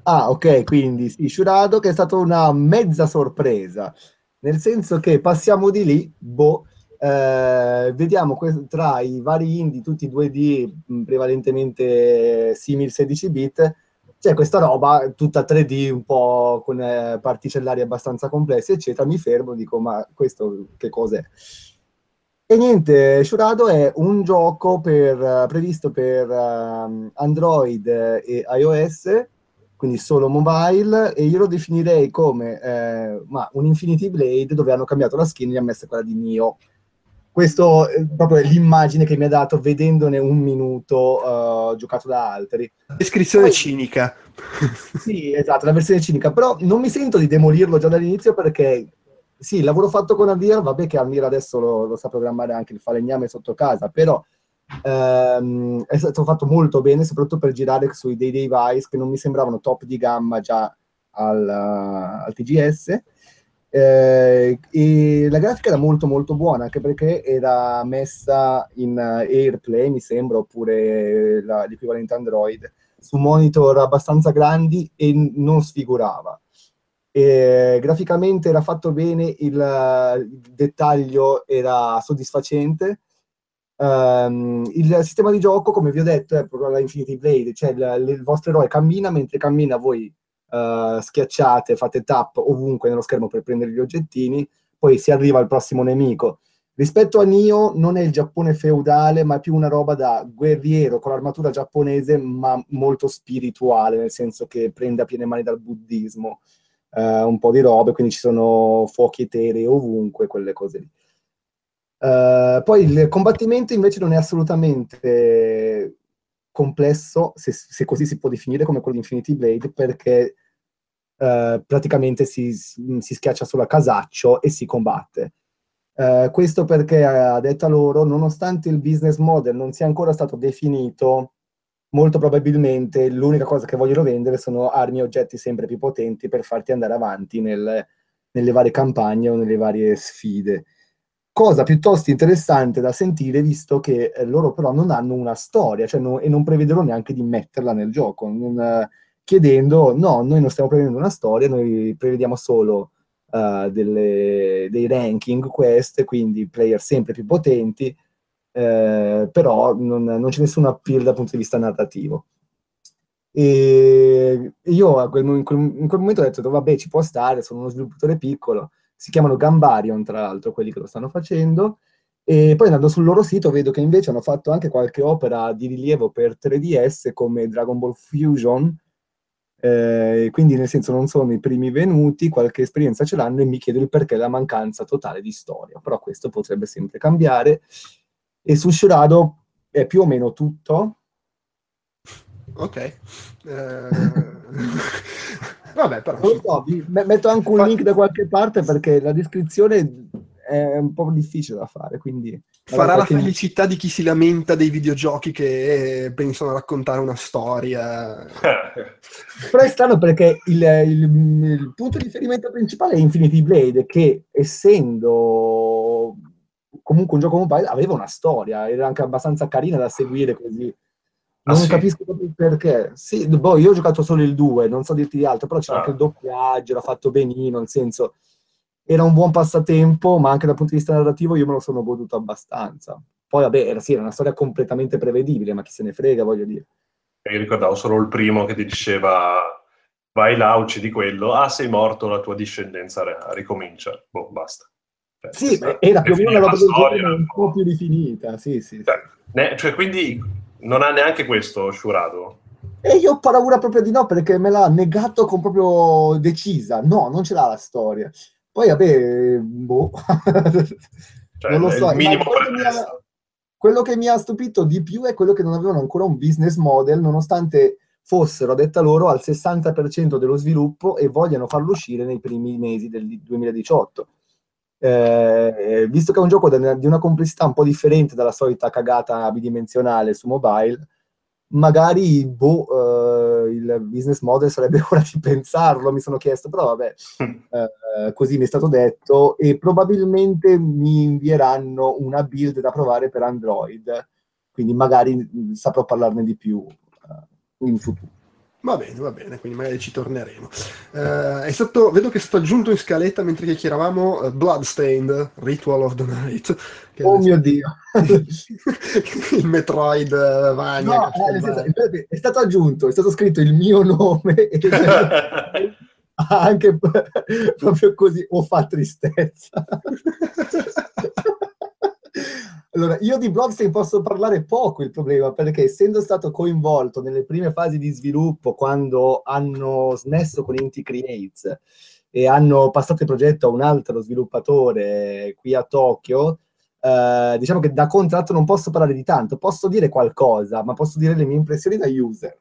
Ah, ok, quindi sì, Shurado che è stata una mezza sorpresa, nel senso che passiamo di lì, boh, eh, vediamo que- tra i vari indie, tutti 2D, mh, prevalentemente simil 16 bit, c'è questa roba tutta 3D, un po' con eh, particellari abbastanza complessi, eccetera. Mi fermo, dico, ma questo che cos'è? E niente, Shurado è un gioco per, eh, previsto per ehm, Android e iOS, quindi solo mobile, e io lo definirei come eh, ma un Infinity Blade dove hanno cambiato la skin e gli hanno messo quella di Nio. Questo è proprio l'immagine che mi ha dato vedendone un minuto eh, giocato da altri. Descrizione Poi- cinica. Sì, esatto, la versione cinica, però non mi sento di demolirlo già dall'inizio perché sì, il lavoro fatto con Almira, vabbè che Almira adesso lo, lo sa programmare anche il falegname sotto casa, però ehm, è stato fatto molto bene, soprattutto per girare sui dei device che non mi sembravano top di gamma già al, al TGS. Eh, e la grafica era molto molto buona anche perché era messa in eh, AirPlay mi sembra oppure la- l'equivalente Android su monitor abbastanza grandi e non sfigurava. E graficamente era fatto bene, il, il dettaglio era soddisfacente. Ehm, il sistema di gioco, come vi ho detto, è proprio la Infinity Blade, cioè il, il vostro eroe cammina, mentre cammina voi eh, schiacciate, fate tap ovunque nello schermo per prendere gli oggettini, poi si arriva al prossimo nemico. Rispetto a Nio non è il Giappone feudale, ma è più una roba da guerriero con l'armatura giapponese, ma molto spirituale, nel senso che prende a piene mani dal buddismo eh, un po' di robe, quindi ci sono fuochi eterei ovunque, quelle cose lì. Eh, poi il combattimento invece non è assolutamente complesso, se, se così si può definire, come quello di Infinity Blade, perché eh, praticamente si, si schiaccia solo a casaccio e si combatte. Eh, questo perché, a detta loro, nonostante il business model non sia ancora stato definito, molto probabilmente l'unica cosa che vogliono vendere sono armi e oggetti sempre più potenti per farti andare avanti nel- nelle varie campagne o nelle varie sfide. Cosa piuttosto interessante da sentire, visto che eh, loro però non hanno una storia, cioè no- e non prevedono neanche di metterla nel gioco, non, eh, chiedendo, no, noi non stiamo prevedendo una storia, noi prevediamo solo eh, delle- dei ranking quest, quindi player sempre più potenti, eh, però non, non c'è nessun appeal dal punto di vista narrativo. E io in, quel, in quel momento ho detto, vabbè, ci può stare, sono uno sviluppatore piccolo, si chiamano Gambarion, tra l'altro, quelli che lo stanno facendo, e poi andando sul loro sito vedo che invece hanno fatto anche qualche opera di rilievo per 3DS come Dragon Ball Fusion, eh, quindi nel senso non sono i primi venuti, qualche esperienza ce l'hanno e mi chiedo il perché della mancanza totale di storia, però questo potrebbe sempre cambiare. E su Shurado è più o meno tutto. Ok. Eh, Vabbè, però... So, metto anche un Fa- link da qualche parte perché la descrizione è un po' difficile da fare, quindi... Farà la felicità di chi si lamenta dei videogiochi che pensano a raccontare una storia. Però è strano perché il, il- il punto di riferimento principale è Infinity Blade, che essendo comunque un gioco mobile aveva una storia, era anche abbastanza carina da seguire così. Ah, Non sì? capisco proprio il perché. Sì, boh, io ho giocato solo il 2, non so dirti di altro, però c'era Ah. anche il doppiaggio, era fatto benino, nel senso era un buon passatempo, ma anche dal punto di vista narrativo io me lo sono goduto abbastanza. Poi vabbè, era, sì, era una storia completamente prevedibile, ma chi se ne frega, voglio dire. Io ricordavo solo il primo che ti diceva vai là, uccidi quello, ah sei morto, la tua discendenza ricomincia. Boh, basta. Cioè, Sì, era più o meno una roba del storia, genere, un po' più rifinita, sì, sì. sì. Cioè, ne- cioè, quindi non ha neanche questo Shurado. E io ho paura proprio di no, perché me l'ha negato con proprio decisa. No, non ce l'ha la storia. Poi, vabbè, boh. Cioè, non lo so. quello, che mi ha, pretesto. quello che mi ha stupito di più è quello che non avevano ancora un business model, nonostante fossero, a detta loro, al 60% dello sviluppo e vogliano farlo uscire nei primi mesi del 2018. Eh, visto che è un gioco di una complessità un po' differente dalla solita cagata bidimensionale su mobile, magari boh, eh, il business model sarebbe ora di pensarlo, mi sono chiesto, però vabbè, eh, così mi è stato detto e probabilmente mi invieranno una build da provare per Android, quindi magari mm, saprò parlarne di più eh, in futuro. Va bene, va bene, quindi magari ci torneremo. Uh, è stato, vedo che è stato aggiunto in scaletta mentre chiacchieravamo uh, Bloodstained, Ritual of the Night. oh mio Dio! il Metroid uh, Vania. No, eh, è stato aggiunto, è stato scritto il mio nome e anche proprio così, o fa tristezza. Allora, io di Blobstein posso parlare poco il problema, perché essendo stato coinvolto nelle prime fasi di sviluppo, quando hanno smesso con Inti Creates e hanno passato il progetto a un altro sviluppatore qui a Tokyo, eh, diciamo che da contratto non posso parlare di tanto, posso dire qualcosa, ma posso dire le mie impressioni da user.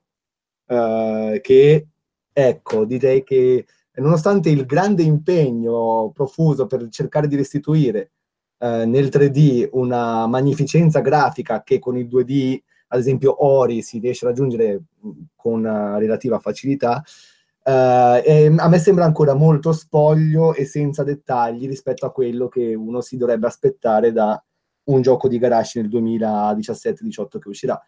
Eh, che, ecco, direi che nonostante il grande impegno profuso per cercare di restituire eh, nel 3D una magnificenza grafica che con il 2D, ad esempio Ori, si riesce a raggiungere mm, con relativa facilità, eh, a me sembra ancora molto spoglio e senza dettagli rispetto a quello che uno si dovrebbe aspettare da un gioco di garage nel 2017-18 che uscirà.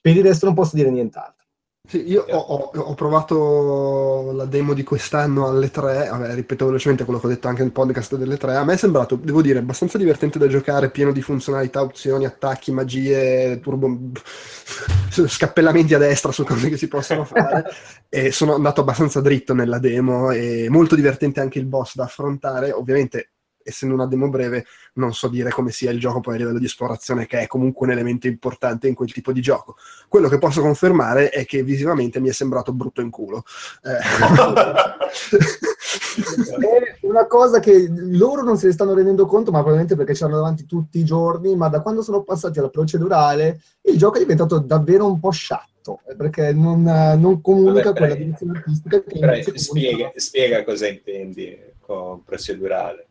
Per il resto non posso dire nient'altro. Sì, io ho, ho, ho, provato la demo di quest'anno alle 3, vabbè, ripeto velocemente quello che ho detto anche nel podcast delle 3, a me è sembrato, devo dire, abbastanza divertente da giocare, pieno di funzionalità, opzioni, attacchi, magie, turbo... scappellamenti a destra su cose che si possono fare e sono andato abbastanza dritto nella demo e molto divertente anche il boss da affrontare, ovviamente essendo una demo breve, non so dire come sia il gioco poi a livello di esplorazione, che è comunque un elemento importante in quel tipo di gioco. Quello che posso confermare è che visivamente mi è sembrato brutto in culo. Eh. è una cosa che loro non se ne stanno rendendo conto, ma probabilmente perché ce l'hanno davanti tutti i giorni, ma da quando sono passati alla procedurale, il gioco è diventato davvero un po' sciatto perché non, non comunica Vabbè, quella direzione artistica che spiega, spiega cosa intendi con procedurale.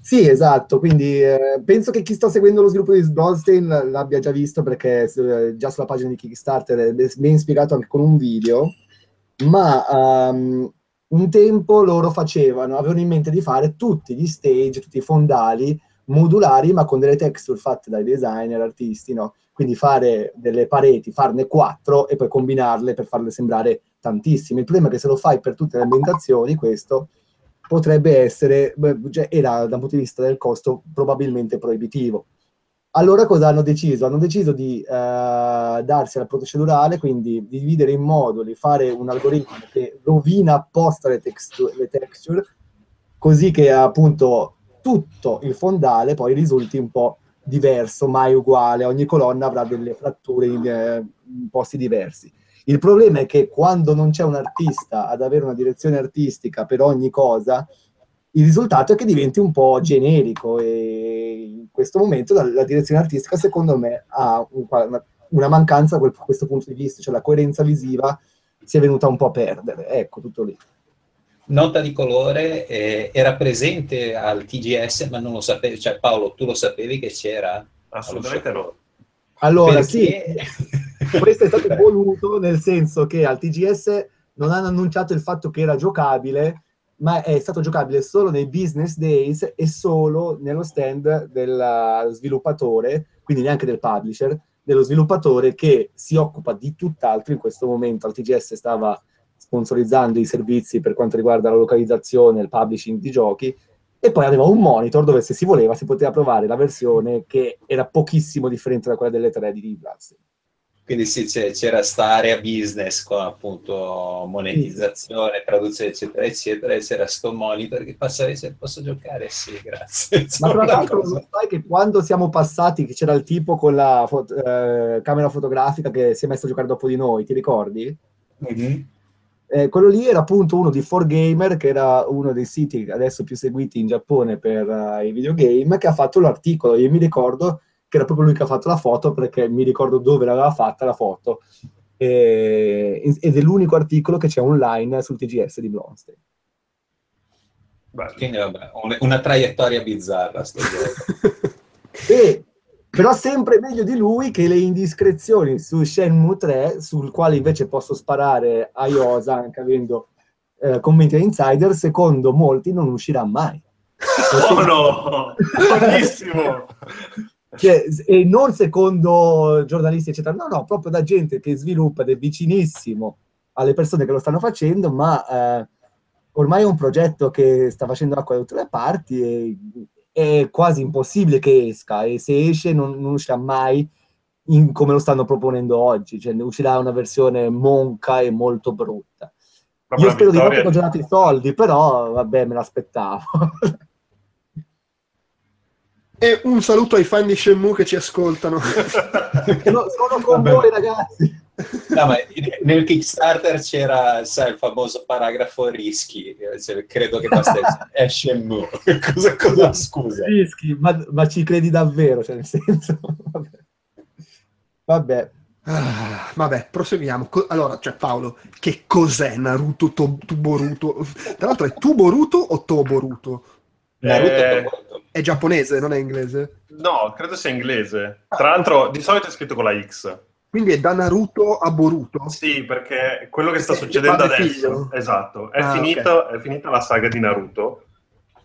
Sì, esatto, quindi eh, penso che chi sta seguendo lo sviluppo di Bloodstein l'abbia già visto perché eh, già sulla pagina di Kickstarter è ben spiegato anche con un video, ma um, un tempo loro facevano, avevano in mente di fare tutti gli stage, tutti i fondali modulari, ma con delle texture fatte dai designer, artisti, no? Quindi fare delle pareti, farne quattro e poi combinarle per farle sembrare tantissime. Il problema è che se lo fai per tutte le ambientazioni, questo potrebbe essere, cioè, era da un punto di vista del costo probabilmente proibitivo. Allora cosa hanno deciso? Hanno deciso di uh, darsi alla procedurale, quindi di dividere in moduli, fare un algoritmo che rovina apposta le, texture, le texture così che appunto tutto il fondale poi risulti un po' diverso, mai uguale, ogni colonna avrà delle fratture in, eh, in posti diversi. Il problema è che quando non c'è un artista ad avere una direzione artistica per ogni cosa, il risultato è che diventi un po' generico e in questo momento la, la direzione artistica secondo me ha un, una, una, mancanza da questo punto di vista, cioè la coerenza visiva si è venuta un po' a perdere, ecco tutto lì. Nota di colore eh, era presente al TGS ma non lo sapevi, cioè Paolo tu lo sapevi che c'era? Assolutamente no. Allora Perché... sì, questo è stato voluto nel senso che al TGS non hanno annunciato il fatto che era giocabile, ma è stato giocabile solo nei business days e solo nello stand del sviluppatore, quindi neanche del publisher, dello sviluppatore che si occupa di tutt'altro in questo momento. Al TGS stava sponsorizzando i servizi per quanto riguarda la localizzazione il publishing di giochi, e poi aveva un monitor dove se si voleva si poteva provare la versione che era pochissimo differente da quella delle 3 di Bloodstained. Quindi sì, c'era sta area business con appunto monetizzazione, traduzione, eccetera, eccetera, e c'era sto monitor che passa se posso giocare? Sì, grazie. Ma tra l'altro sai che quando siamo passati, che c'era il tipo con la fo- eh, camera fotografica che si è messo a giocare dopo di noi, ti ricordi? Mm-hmm. Eh, quello lì era appunto uno di 4Gamer, che era uno dei siti adesso più seguiti in Giappone per uh, i videogame, che ha fatto l'articolo. Io mi ricordo che era proprio lui che ha fatto la foto perché mi ricordo dove l'aveva fatta la foto e, ed è l'unico articolo che c'è online sul TGS di Blomstein. Bello. Quindi vabbè, un- una traiettoria bizzarra sto. E, però sempre meglio di lui che le indiscrezioni su Shenmue 3, sul quale invece posso sparare a Iosa, anche avendo eh, commenti a Insider, secondo molti non uscirà mai. Oh no! Buonissimo! Cioè, e non secondo giornalisti, eccetera, no, no, proprio da gente che sviluppa ed è vicinissimo alle persone che lo stanno facendo, ma eh, ormai è un progetto che sta facendo acqua da tutte le parti e è quasi impossibile che esca e se esce non, non uscirà mai in- come lo stanno proponendo oggi, cioè ne uscirà una versione monca e molto brutta. Proprio Io spero di non vittoria- aver donato i soldi, però vabbè, me l'aspettavo. E un saluto ai fan di Shenmue che ci ascoltano. sono, sono con Vabbè. voi, ragazzi. No, ma nel Kickstarter c'era sai, il famoso paragrafo rischi, cioè, credo che basta è Shenmue. cosa, cosa scusa? Rischi, ma, ma ci credi davvero? Cioè, nel senso, vabbè. Vabbè. Ah, vabbè, proseguiamo. Co- allora, cioè Paolo, che cos'è Naruto to- Tuboruto? Tra l'altro è Tuboruto o Toboruto? Naruto Eh. È giapponese, non è inglese? No, credo sia inglese. Tra l'altro, di solito è scritto con la X. Quindi è da Naruto a Boruto? Sì, perché quello che sta succedendo adesso, figlio. esatto, è, Ah, finito- è finita la saga di Naruto,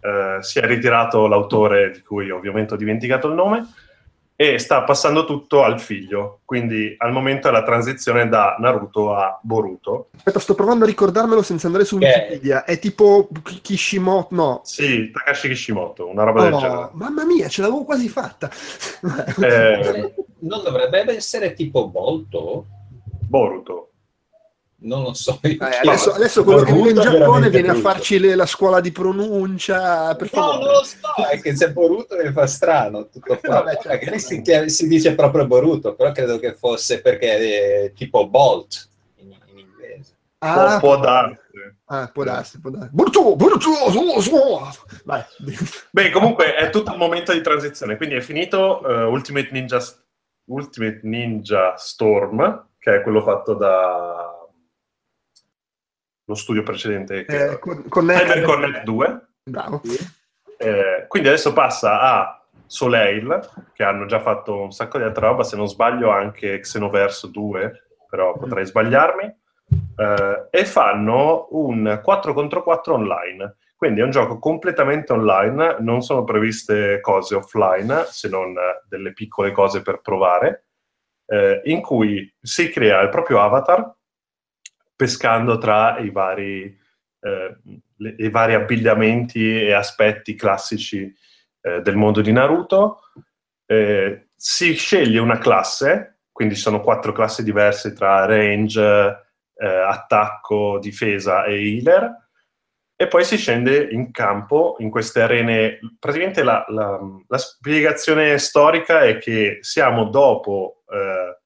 Eh, si è ritirato l'autore di cui ovviamente ho dimenticato il nome e sta passando tutto al figlio, quindi al momento è la transizione da Naruto a Boruto. Aspetta, sto provando a ricordarmelo senza andare su Che- Wikipedia. È tipo Kishimoto, no. Sì, Takashi Kishimoto, una roba del Oh, genere. mamma mia, ce l'avevo quasi fatta. Eh, Non dovrebbe essere tipo Bolto? Boruto. Non lo so. Eh, adesso, adesso quello che vive in Giappone viene a brutto. farci le- la scuola di pronuncia. Per No, favore. non lo so, è che se Boruto mi fa strano tutto qua. Vabbè, certo. Si, chiama- si dice proprio Boruto, però credo che fosse perché è tipo Bolt in, in inglese. Ah, può, può darsi. Ah, può darsi, può darsi. Boruto, Boruto, su, su. Vai. Beh, comunque è tutto il momento di transizione, quindi è finito eh, Ultimate, Ninja, Ultimate Ninja Storm, che è quello fatto da lo studio precedente, che Eh, con, connect- Cyber Connect 2. Bravo. Eh, quindi adesso passa a Soleil, che hanno già fatto un sacco di altra roba, se non sbaglio anche Xenoverse 2, però potrei sbagliarmi, eh, e fanno un 4 contro 4 online. Quindi è un gioco completamente online, non sono previste cose offline, se non delle piccole cose per provare, eh, in cui si crea il proprio avatar pescando tra i vari, eh, le- i vari abbigliamenti e aspetti classici eh, del mondo di Naruto. Eh, si sceglie una classe, quindi sono quattro classi diverse tra range, eh, attacco, difesa e healer, e poi si scende in campo in queste arene. Praticamente la, la- la spiegazione storica è che siamo dopo eh,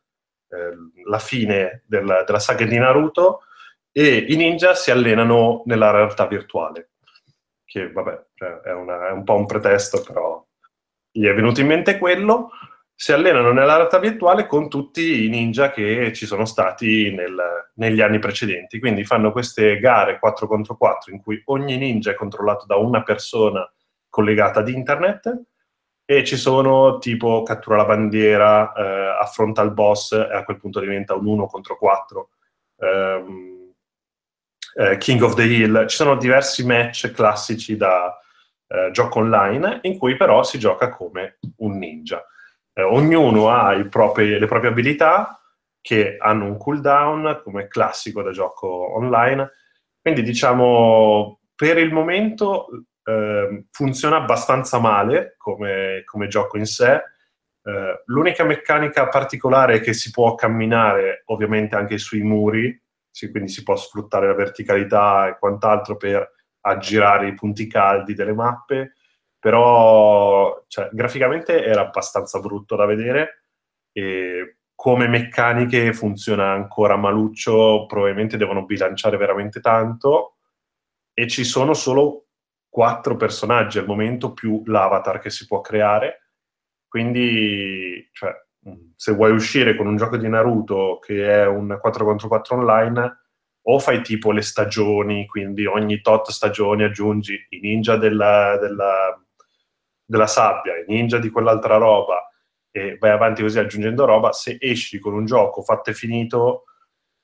la fine del- della saga di Naruto e i ninja si allenano nella realtà virtuale. Che vabbè, cioè, è, una- è un po' un pretesto, però gli è venuto in mente quello. Si allenano nella realtà virtuale con tutti i ninja che ci sono stati nel- negli anni precedenti. Quindi fanno queste gare 4 contro 4 in cui ogni ninja è controllato da una persona collegata ad internet e ci sono tipo cattura la bandiera, eh, affronta il boss e a quel punto diventa un 1 contro 4. Ehm, eh, King of the Hill, ci sono diversi match classici da eh, gioco online in cui però si gioca come un ninja. Eh, ognuno ha propri- le proprie abilità che hanno un cooldown come classico da gioco online, quindi diciamo per il momento eh, funziona abbastanza male come, come gioco in sé. Eh, l'unica meccanica particolare è che si può camminare ovviamente anche sui muri, sì, quindi si può sfruttare la verticalità e quant'altro per aggirare i punti caldi delle mappe, però cioè, graficamente era abbastanza brutto da vedere e come meccaniche funziona ancora maluccio, probabilmente devono bilanciare veramente tanto e ci sono solo quattro personaggi al momento più l'avatar che si può creare, quindi cioè, mh, se vuoi uscire con un gioco di Naruto che è un 4 contro 4 online o fai tipo le stagioni, quindi ogni tot stagioni aggiungi i ninja della, della, della sabbia, i ninja di quell'altra roba, e vai avanti così aggiungendo roba, se esci con un gioco fatto e finito,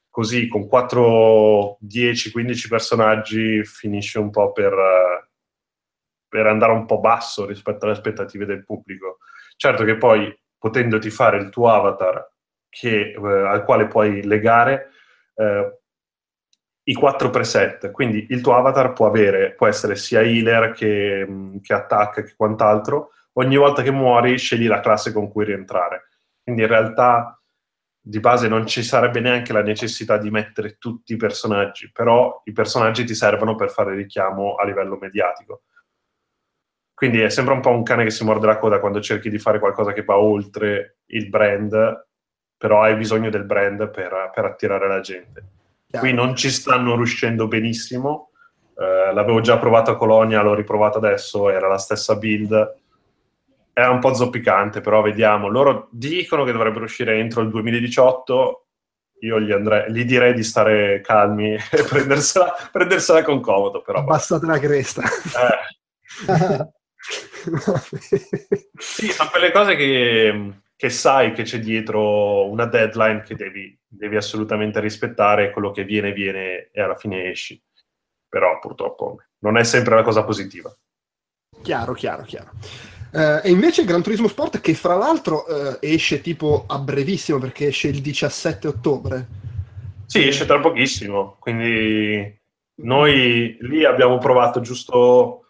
così con 4, 10, 15 personaggi finisce un po' per, per andare un po' basso rispetto alle aspettative del pubblico. Certo che poi potendoti fare il tuo avatar che, eh, al quale puoi legare eh, i quattro preset, quindi il tuo avatar può avere, può essere sia healer che, mm, che attacca che quant'altro, ogni volta che muori scegli la classe con cui rientrare. Quindi in realtà di base non ci sarebbe neanche la necessità di mettere tutti i personaggi, però i personaggi ti servono per fare richiamo a livello mediatico. Quindi è sempre un po' un cane che si morde la coda quando cerchi di fare qualcosa che va oltre il brand, però hai bisogno del brand per, per attirare la gente. Qui non ci stanno riuscendo benissimo. Eh, l'avevo già provato a Colonia, l'ho riprovato adesso, era la stessa build. È un po' zoppicante, però vediamo. Loro dicono che dovrebbero uscire entro il 2018. Io gli, andrei, gli direi di stare calmi e prendersela, prendersela con comodo. Però, Abbassate la cresta. Eh. sì, sono quelle cose che che sai che c'è dietro una deadline che devi, devi, assolutamente rispettare, quello che viene, viene e alla fine esci. Però purtroppo non è sempre una cosa positiva. Chiaro, chiaro, chiaro. Uh, e invece Gran Turismo Sport, che fra l'altro uh, esce tipo a brevissimo perché esce il 17 ottobre. Sì, esce tra pochissimo. Quindi noi lì abbiamo provato giusto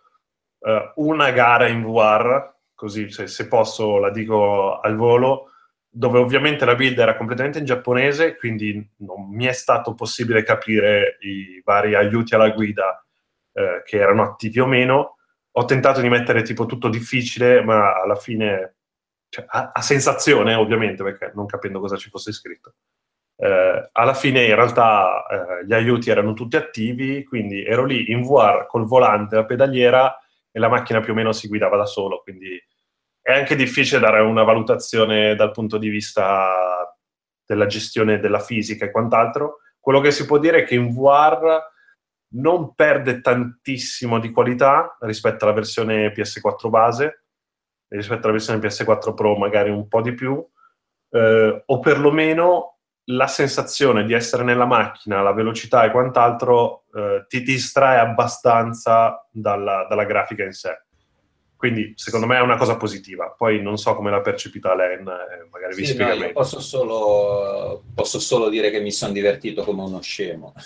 una gara in VR così se, se, posso la dico al volo, dove ovviamente la build era completamente in giapponese, quindi non mi è stato possibile capire i vari aiuti alla guida eh, che erano attivi o meno. Ho tentato di mettere tipo tutto difficile, ma alla fine, cioè, a, a, sensazione ovviamente, perché non capendo cosa ci fosse scritto. Eh, alla fine in realtà eh, gli aiuti erano tutti attivi, quindi ero lì in VR col volante, la pedaliera e la macchina più o meno si guidava da solo, quindi è anche difficile dare una valutazione dal punto di vista della gestione della fisica e quant'altro. Quello che si può dire è che in VR non perde tantissimo di qualità rispetto alla versione PS4 base, rispetto alla versione PS4 Pro magari un po' di più, eh, o perlomeno la sensazione di essere nella macchina, la velocità e quant'altro eh, ti distrae abbastanza dalla, dalla grafica in sé. Quindi secondo me è una cosa positiva. Poi non so come l'ha percepita Len, eh, magari vi sì, spiega no, meglio. Posso solo, posso solo dire che mi sono divertito come uno scemo.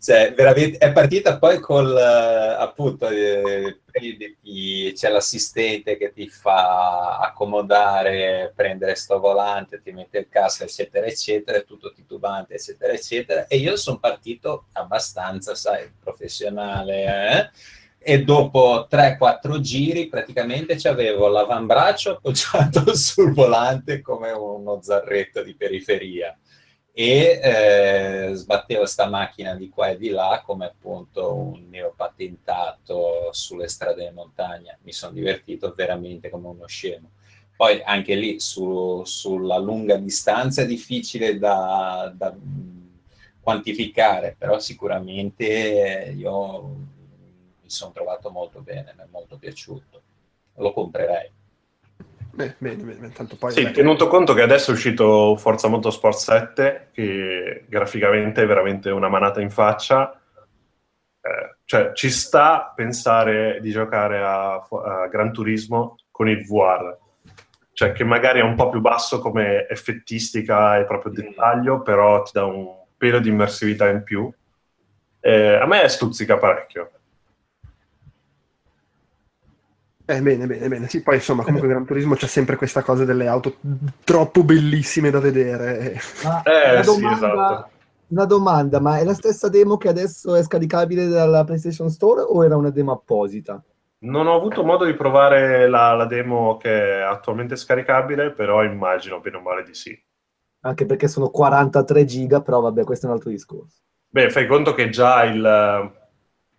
cioè, veramente, è partita poi col appunto eh, c'è l'assistente che ti fa accomodare, prendere sto volante, ti mette il casco, eccetera, eccetera, tutto titubante, eccetera, eccetera. E io sono partito abbastanza, sai, professionale, eh? e dopo 3-4 giri praticamente avevo l'avambraccio appoggiato sul volante come uno zarretto di periferia e eh, sbattevo sta macchina di qua e di là come appunto un neopatentato sulle strade di montagna. Mi sono divertito veramente come uno scemo. Poi anche lì su, sulla lunga distanza è difficile da, da quantificare, però sicuramente io mi sono trovato molto bene, mi è molto piaciuto. Lo comprerei. Beh, bene, bene, tanto poi... Sì, tenuto conto che adesso è uscito Forza Motorsport 7, che graficamente è veramente una manata in faccia, eh, cioè ci sta pensare di giocare a, a Gran Turismo con il VR, cioè che magari è un po' più basso come effettistica e proprio dettaglio, però ti dà un pelo di immersività in più. Eh, a me stuzzica parecchio. Eh, bene, bene, bene. Sì, poi insomma, comunque Gran Turismo c'è sempre questa cosa delle auto troppo bellissime da vedere. Ma eh, una, domanda, sì, esatto. una domanda, ma è la stessa demo che adesso è scaricabile dalla PlayStation Store o era una demo apposita? Non ho avuto modo di provare la, la demo che è attualmente scaricabile, però immagino bene o male di sì. Anche perché sono 43 giga, però vabbè, questo è un altro discorso. Beh, fai conto che già il...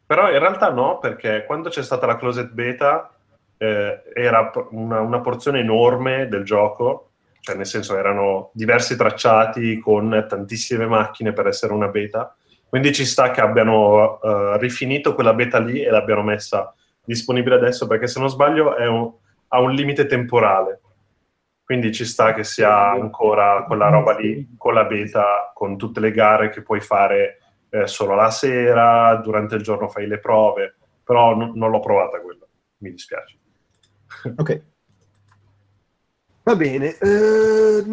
Però in realtà no, perché quando c'è stata la closed beta eh, era una, una, porzione enorme del gioco cioè nel senso erano diversi tracciati con tantissime macchine per essere una beta, quindi ci sta che abbiano uh, rifinito quella beta lì e l'abbiano messa disponibile adesso, perché se non sbaglio un, ha un limite temporale, quindi ci sta che sia ancora quella roba lì con la beta, con tutte le gare che puoi fare eh, solo la sera, durante il giorno fai le prove, però n- non l'ho provata quella, mi dispiace. Ok. Va bene, eh,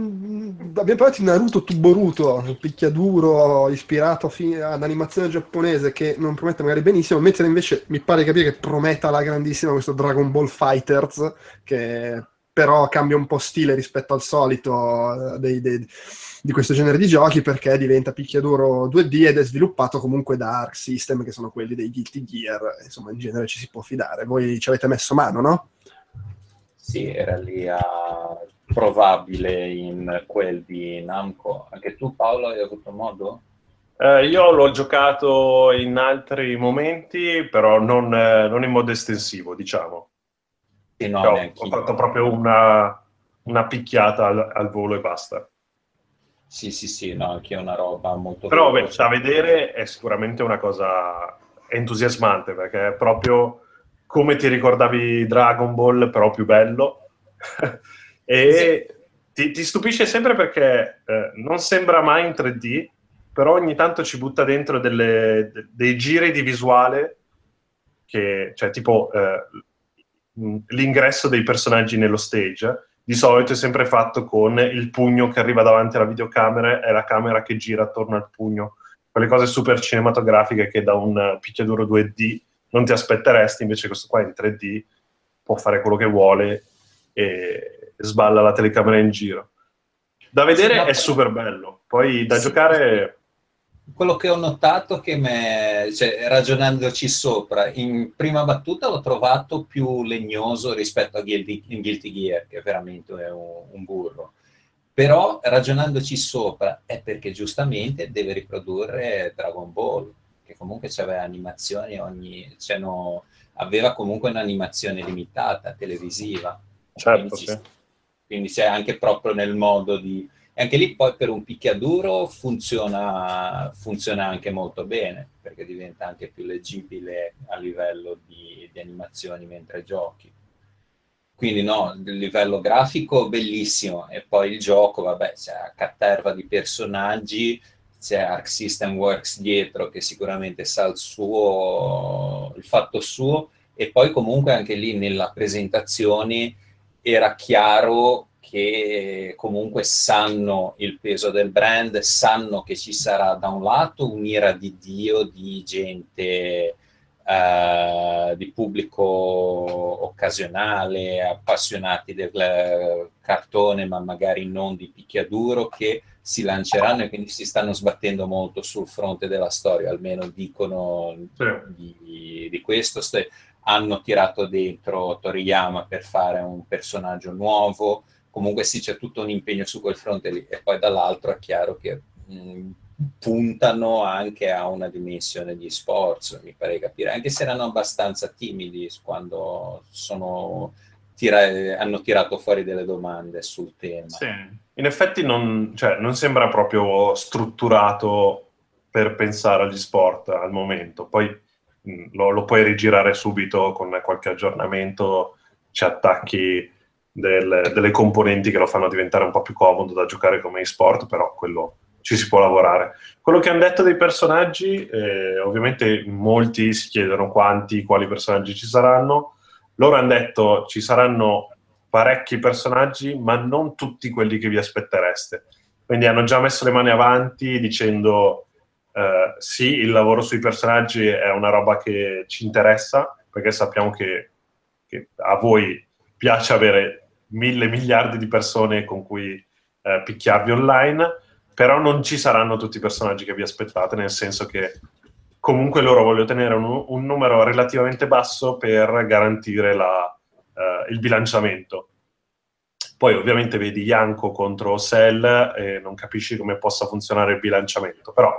abbiamo parlato di Naruto Tuboruto, picchiaduro ispirato ad animazione giapponese che non promette magari benissimo, mentre invece mi pare di capire che prometta la grandissima questo Dragon Ball Fighters, che però cambia un po' stile rispetto al solito eh, dei, dei, di questo genere di giochi perché diventa picchiaduro 2D ed è sviluppato comunque da Arc System, che sono quelli dei Guilty Gear, insomma in genere ci si può fidare. Voi ci avete messo mano, no? Sì, era lì a probabile in quel di Namco. Anche tu Paolo hai avuto modo? Eh, io l'ho giocato in altri momenti, però non, eh, non in modo estensivo, diciamo. Sì, no, cioè, ho fatto proprio una, una picchiata al, al, volo e basta. Sì, sì, sì, no, anche una roba molto... Però beh, da vedere è sicuramente una cosa entusiasmante, perché è proprio come ti ricordavi Dragon Ball, però più bello. e sì. ti, ti, stupisce sempre perché eh, non sembra mai in 3D, però ogni tanto ci butta dentro delle, de, dei giri di visuale che, cioè tipo eh, l'ingresso dei personaggi nello stage. Di solito è sempre fatto con il pugno che arriva davanti alla videocamera e la camera che gira attorno al pugno. Quelle cose super cinematografiche che da un picchiaduro 2D non ti aspetteresti, invece questo qua in 3D può fare quello che vuole e sballa la telecamera in giro. Da vedere è super bello, poi da sì, giocare... Quello che ho notato che me, cioè, ragionandoci sopra, in prima battuta l'ho trovato più legnoso rispetto a Guilty, Guilty Gear, che veramente è un, un burro. Però ragionandoci sopra è perché giustamente deve riprodurre Dragon Ball che comunque aveva animazioni ogni... No, aveva comunque un'animazione limitata, televisiva. Certo, quindi, sì. quindi c'è anche proprio nel modo di... E anche lì poi per un picchiaduro funziona, funziona anche molto bene, perché diventa anche più leggibile a livello di, di animazioni mentre giochi. Quindi no, il livello grafico bellissimo e poi il gioco, vabbè, c'è a caterva di personaggi, c'è Arc System Works dietro che sicuramente sa il suo, il fatto suo e poi comunque anche lì nella presentazione era chiaro che comunque sanno il peso del brand, sanno che ci sarà da un lato un'ira di Dio di gente, eh, di pubblico occasionale, appassionati del cartone ma magari non di picchiaduro, che si lanceranno e quindi si stanno sbattendo molto sul fronte della storia, almeno dicono sì. di, di, questo. hanno tirato dentro Toriyama per fare un personaggio nuovo, comunque sì c'è tutto un impegno su quel fronte lì e poi dall'altro è chiaro che mh, puntano anche a una dimensione di sports, mi pare capire, anche se erano abbastanza timidi quando sono tira- hanno tirato fuori delle domande sul tema. Sì. In effetti non, cioè, non sembra proprio strutturato per pensare agli sport al momento, poi mh, lo, lo, puoi rigirare subito con qualche aggiornamento, ci attacchi del, delle componenti che lo fanno diventare un po' più comodo da giocare come e-sport, però quello ci si può lavorare. Quello che hanno detto dei personaggi, eh, ovviamente molti si chiedono quanti, quali personaggi ci saranno, loro hanno detto ci saranno parecchi personaggi, ma non tutti quelli che vi aspettereste. Quindi hanno già messo le mani avanti dicendo eh, sì, il lavoro sui personaggi è una roba che ci interessa, perché sappiamo che, che a voi piace avere mille miliardi di persone con cui eh, picchiarvi online, però non ci saranno tutti i personaggi che vi aspettate, nel senso che comunque loro vogliono tenere un, un numero relativamente basso per garantire la, uh, il bilanciamento. Poi ovviamente vedi Yanko contro Cell e non capisci come possa funzionare il bilanciamento, però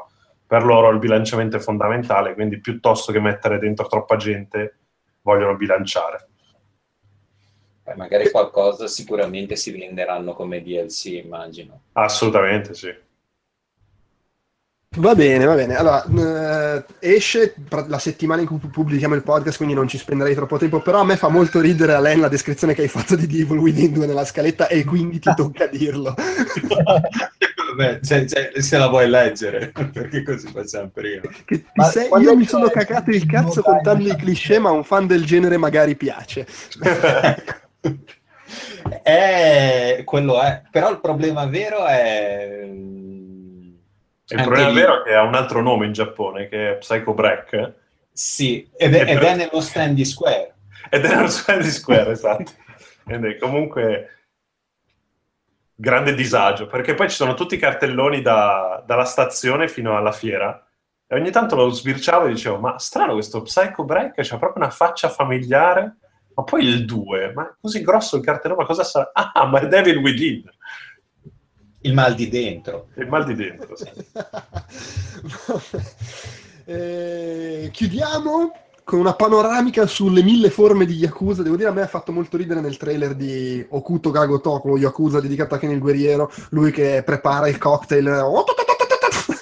per loro il bilanciamento è fondamentale, quindi piuttosto che mettere dentro troppa gente vogliono bilanciare. Poi magari qualcosa sicuramente si venderanno come DLC, immagino. Assolutamente sì. Va bene, va bene. Allora, eh, esce la settimana in cui pubblichiamo il podcast, quindi non ci spenderei troppo tempo, però a me fa molto ridere, Alain, la descrizione che hai fatto di Devil Within 2 nella scaletta e quindi ti tocca dirlo. Vabbè, cioè, cioè, se la vuoi leggere, perché così facciamo prima. Sei, io mi sono cacato il cazzo contando i cliché, ma a un fan del genere magari piace. è, quello è, però il problema vero è il problema lì... vero è che ha un altro nome in Giappone, che è Psycho Break. Sì, ed è, ed è nello Stanley Square. Ed è nello Stanley Square, esatto. Ed è comunque grande disagio, perché poi ci sono tutti i cartelloni da, dalla stazione fino alla fiera, e ogni tanto lo sbirciavo e dicevo, ma strano questo Psycho Break, c'ha proprio una faccia familiare, ma poi il 2, ma così grosso il cartellone, ma cosa sarà? Ah, ma è Devil Within! Il mal di dentro. Il mal di dentro, sì. eh, chiudiamo con una panoramica sulle mille forme di Yakuza. Devo dire, a me ha fatto molto ridere nel trailer di Okuto Gago Toko, Yakuza dedicato a Ken il guerriero, lui che prepara il cocktail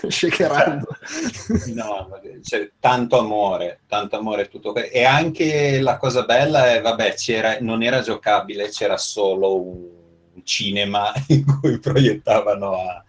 shakerando. no, c'è tanto amore, tanto amore tutto. E anche la cosa bella è, vabbè, non era giocabile, c'era solo un cinema in cui proiettavano a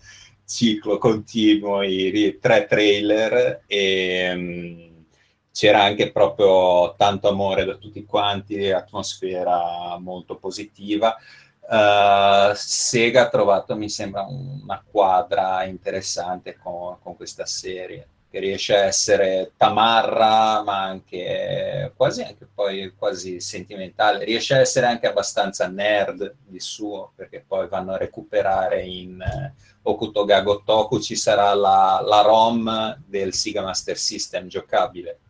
ciclo continuo i tre trailer e um, c'era anche proprio tanto amore da tutti quanti, atmosfera molto positiva. Uh, Sega ha trovato, mi sembra, una quadra interessante con, con questa serie che riesce a essere tamarra, ma anche quasi, anche poi quasi sentimentale. Riesce a essere anche abbastanza nerd di suo, perché poi vanno a recuperare in uh, Okutoga Gotoku ci sarà la, la ROM del Sega Master System giocabile.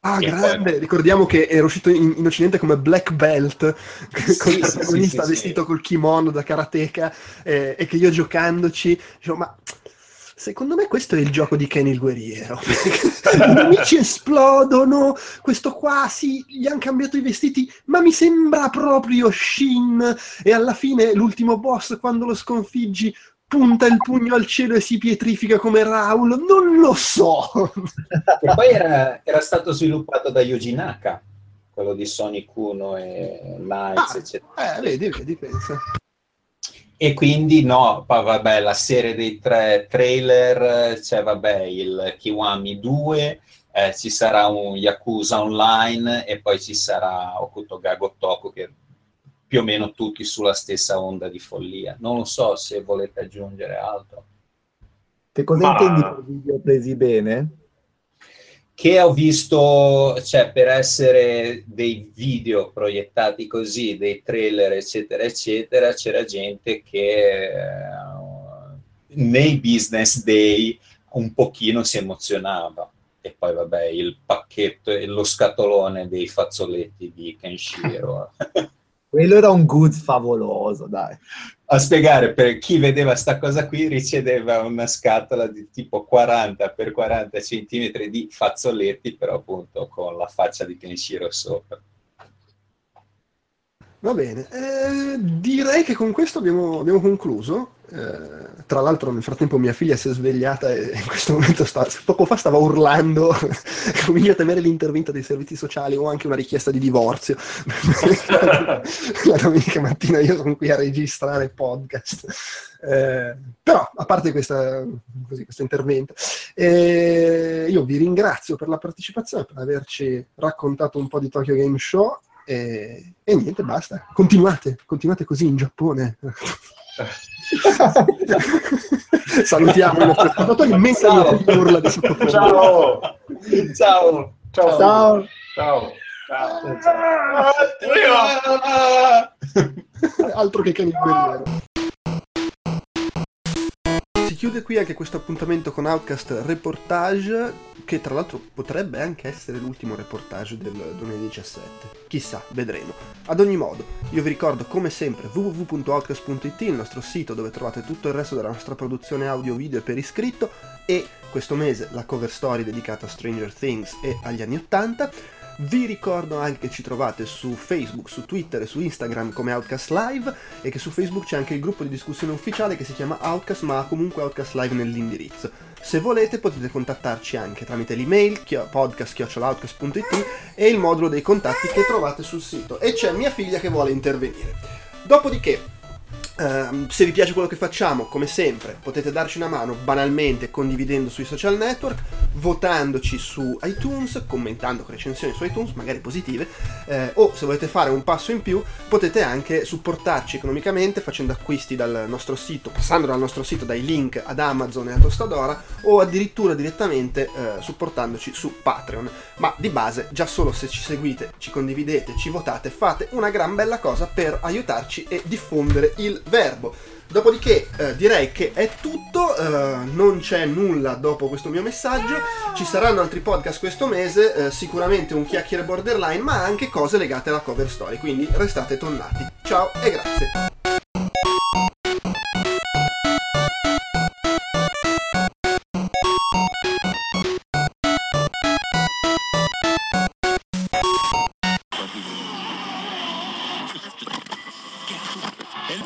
Ah, grande! Poi... Ricordiamo che era uscito in, in, Occidente come Black Belt, sì, con il protagonista sì, sì, vestito col kimono da karateka, eh, e che io giocandoci, dicevo, ma Secondo me questo è il gioco di Kenny il guerriero. I nemici esplodono, questo qua sì, gli hanno cambiato i vestiti, ma mi sembra proprio Shin. E alla fine l'ultimo boss, quando lo sconfiggi, punta il pugno al cielo e si pietrifica come Raul. Non lo so. e poi era, era stato sviluppato da Yuji Naka, quello di Sonic 1 e Knights, ah, eccetera. Eh, vedi, vedi, pensa. E quindi no, poi vabbè, la serie dei tre trailer, c'è cioè, vabbè il Kiwami 2, eh, ci sarà un Yakuza Online e poi ci sarà Okuto Gagotoku che più o meno tutti sulla stessa onda di follia. Non lo so se volete aggiungere altro. Che cosa Ma... intendi per video presi bene? Che ho visto, cioè per essere dei video proiettati così, dei trailer eccetera eccetera, c'era gente che uh, nei business day un pochino si emozionava. E poi vabbè il pacchetto e lo scatolone dei fazzoletti di Kenshiro. Quello era un good favoloso, dai. A spiegare, per chi vedeva sta cosa qui, riceveva una scatola di tipo 40 x 40 cm di fazzoletti, però appunto con la faccia di Kenshiro sopra. Va bene, eh, direi che con questo abbiamo, abbiamo concluso. Eh, tra l'altro nel frattempo mia figlia si è svegliata e in questo momento sta, poco fa stava urlando. Comincio a temere l'intervento dei servizi sociali o anche una richiesta di divorzio. La domenica mattina io sono qui a registrare podcast. Eh, però a parte questa, così, questo intervento eh, io vi ringrazio per la partecipazione per averci raccontato un po' di Tokyo Game Show e, e niente basta. Continuate continuate così in Giappone Salutiamo i nostri ascoltatori mentre Ciao. mio urla di sottofondo. Ciao. Ciao. Ciao. Ciao. Ciao. Ciao. Ciao. Altro che cani guerriero. Si chiude qui anche questo appuntamento con Outcast Reportage che tra l'altro potrebbe anche essere l'ultimo reportage del 2017. Chissà, vedremo. Ad ogni modo, io vi ricordo come sempre www.outcast.it, il nostro sito dove trovate tutto il resto della nostra produzione audio-video per iscritto e questo mese la cover story dedicata a Stranger Things e agli anni 80. Vi ricordo anche che ci trovate su Facebook, su Twitter e su Instagram come Outcast Live e che su Facebook c'è anche il gruppo di discussione ufficiale che si chiama Outcast ma ha comunque Outcast Live nell'indirizzo. Se volete potete contattarci anche tramite l'email podcast.outcast.it e il modulo dei contatti che trovate sul sito. E c'è mia figlia che vuole intervenire. Dopodiché Uh, se vi piace quello che facciamo, come sempre, potete darci una mano banalmente condividendo sui social network, votandoci su iTunes, commentando recensioni su iTunes, magari positive, eh, o se volete fare un passo in più, potete anche supportarci economicamente facendo acquisti dal nostro sito, passando dal nostro sito dai link ad Amazon e a Tostadora, o addirittura direttamente eh, supportandoci su Patreon. Ma di base, già solo se ci seguite, ci condividete, ci votate, fate una gran bella cosa per aiutarci e diffondere il verbo. Dopodiché eh, direi che è tutto, eh, non c'è nulla dopo questo mio messaggio, ci saranno altri podcast questo mese, eh, sicuramente un chiacchiere borderline, ma anche cose legate alla cover story, quindi restate tonnati. Ciao e grazie.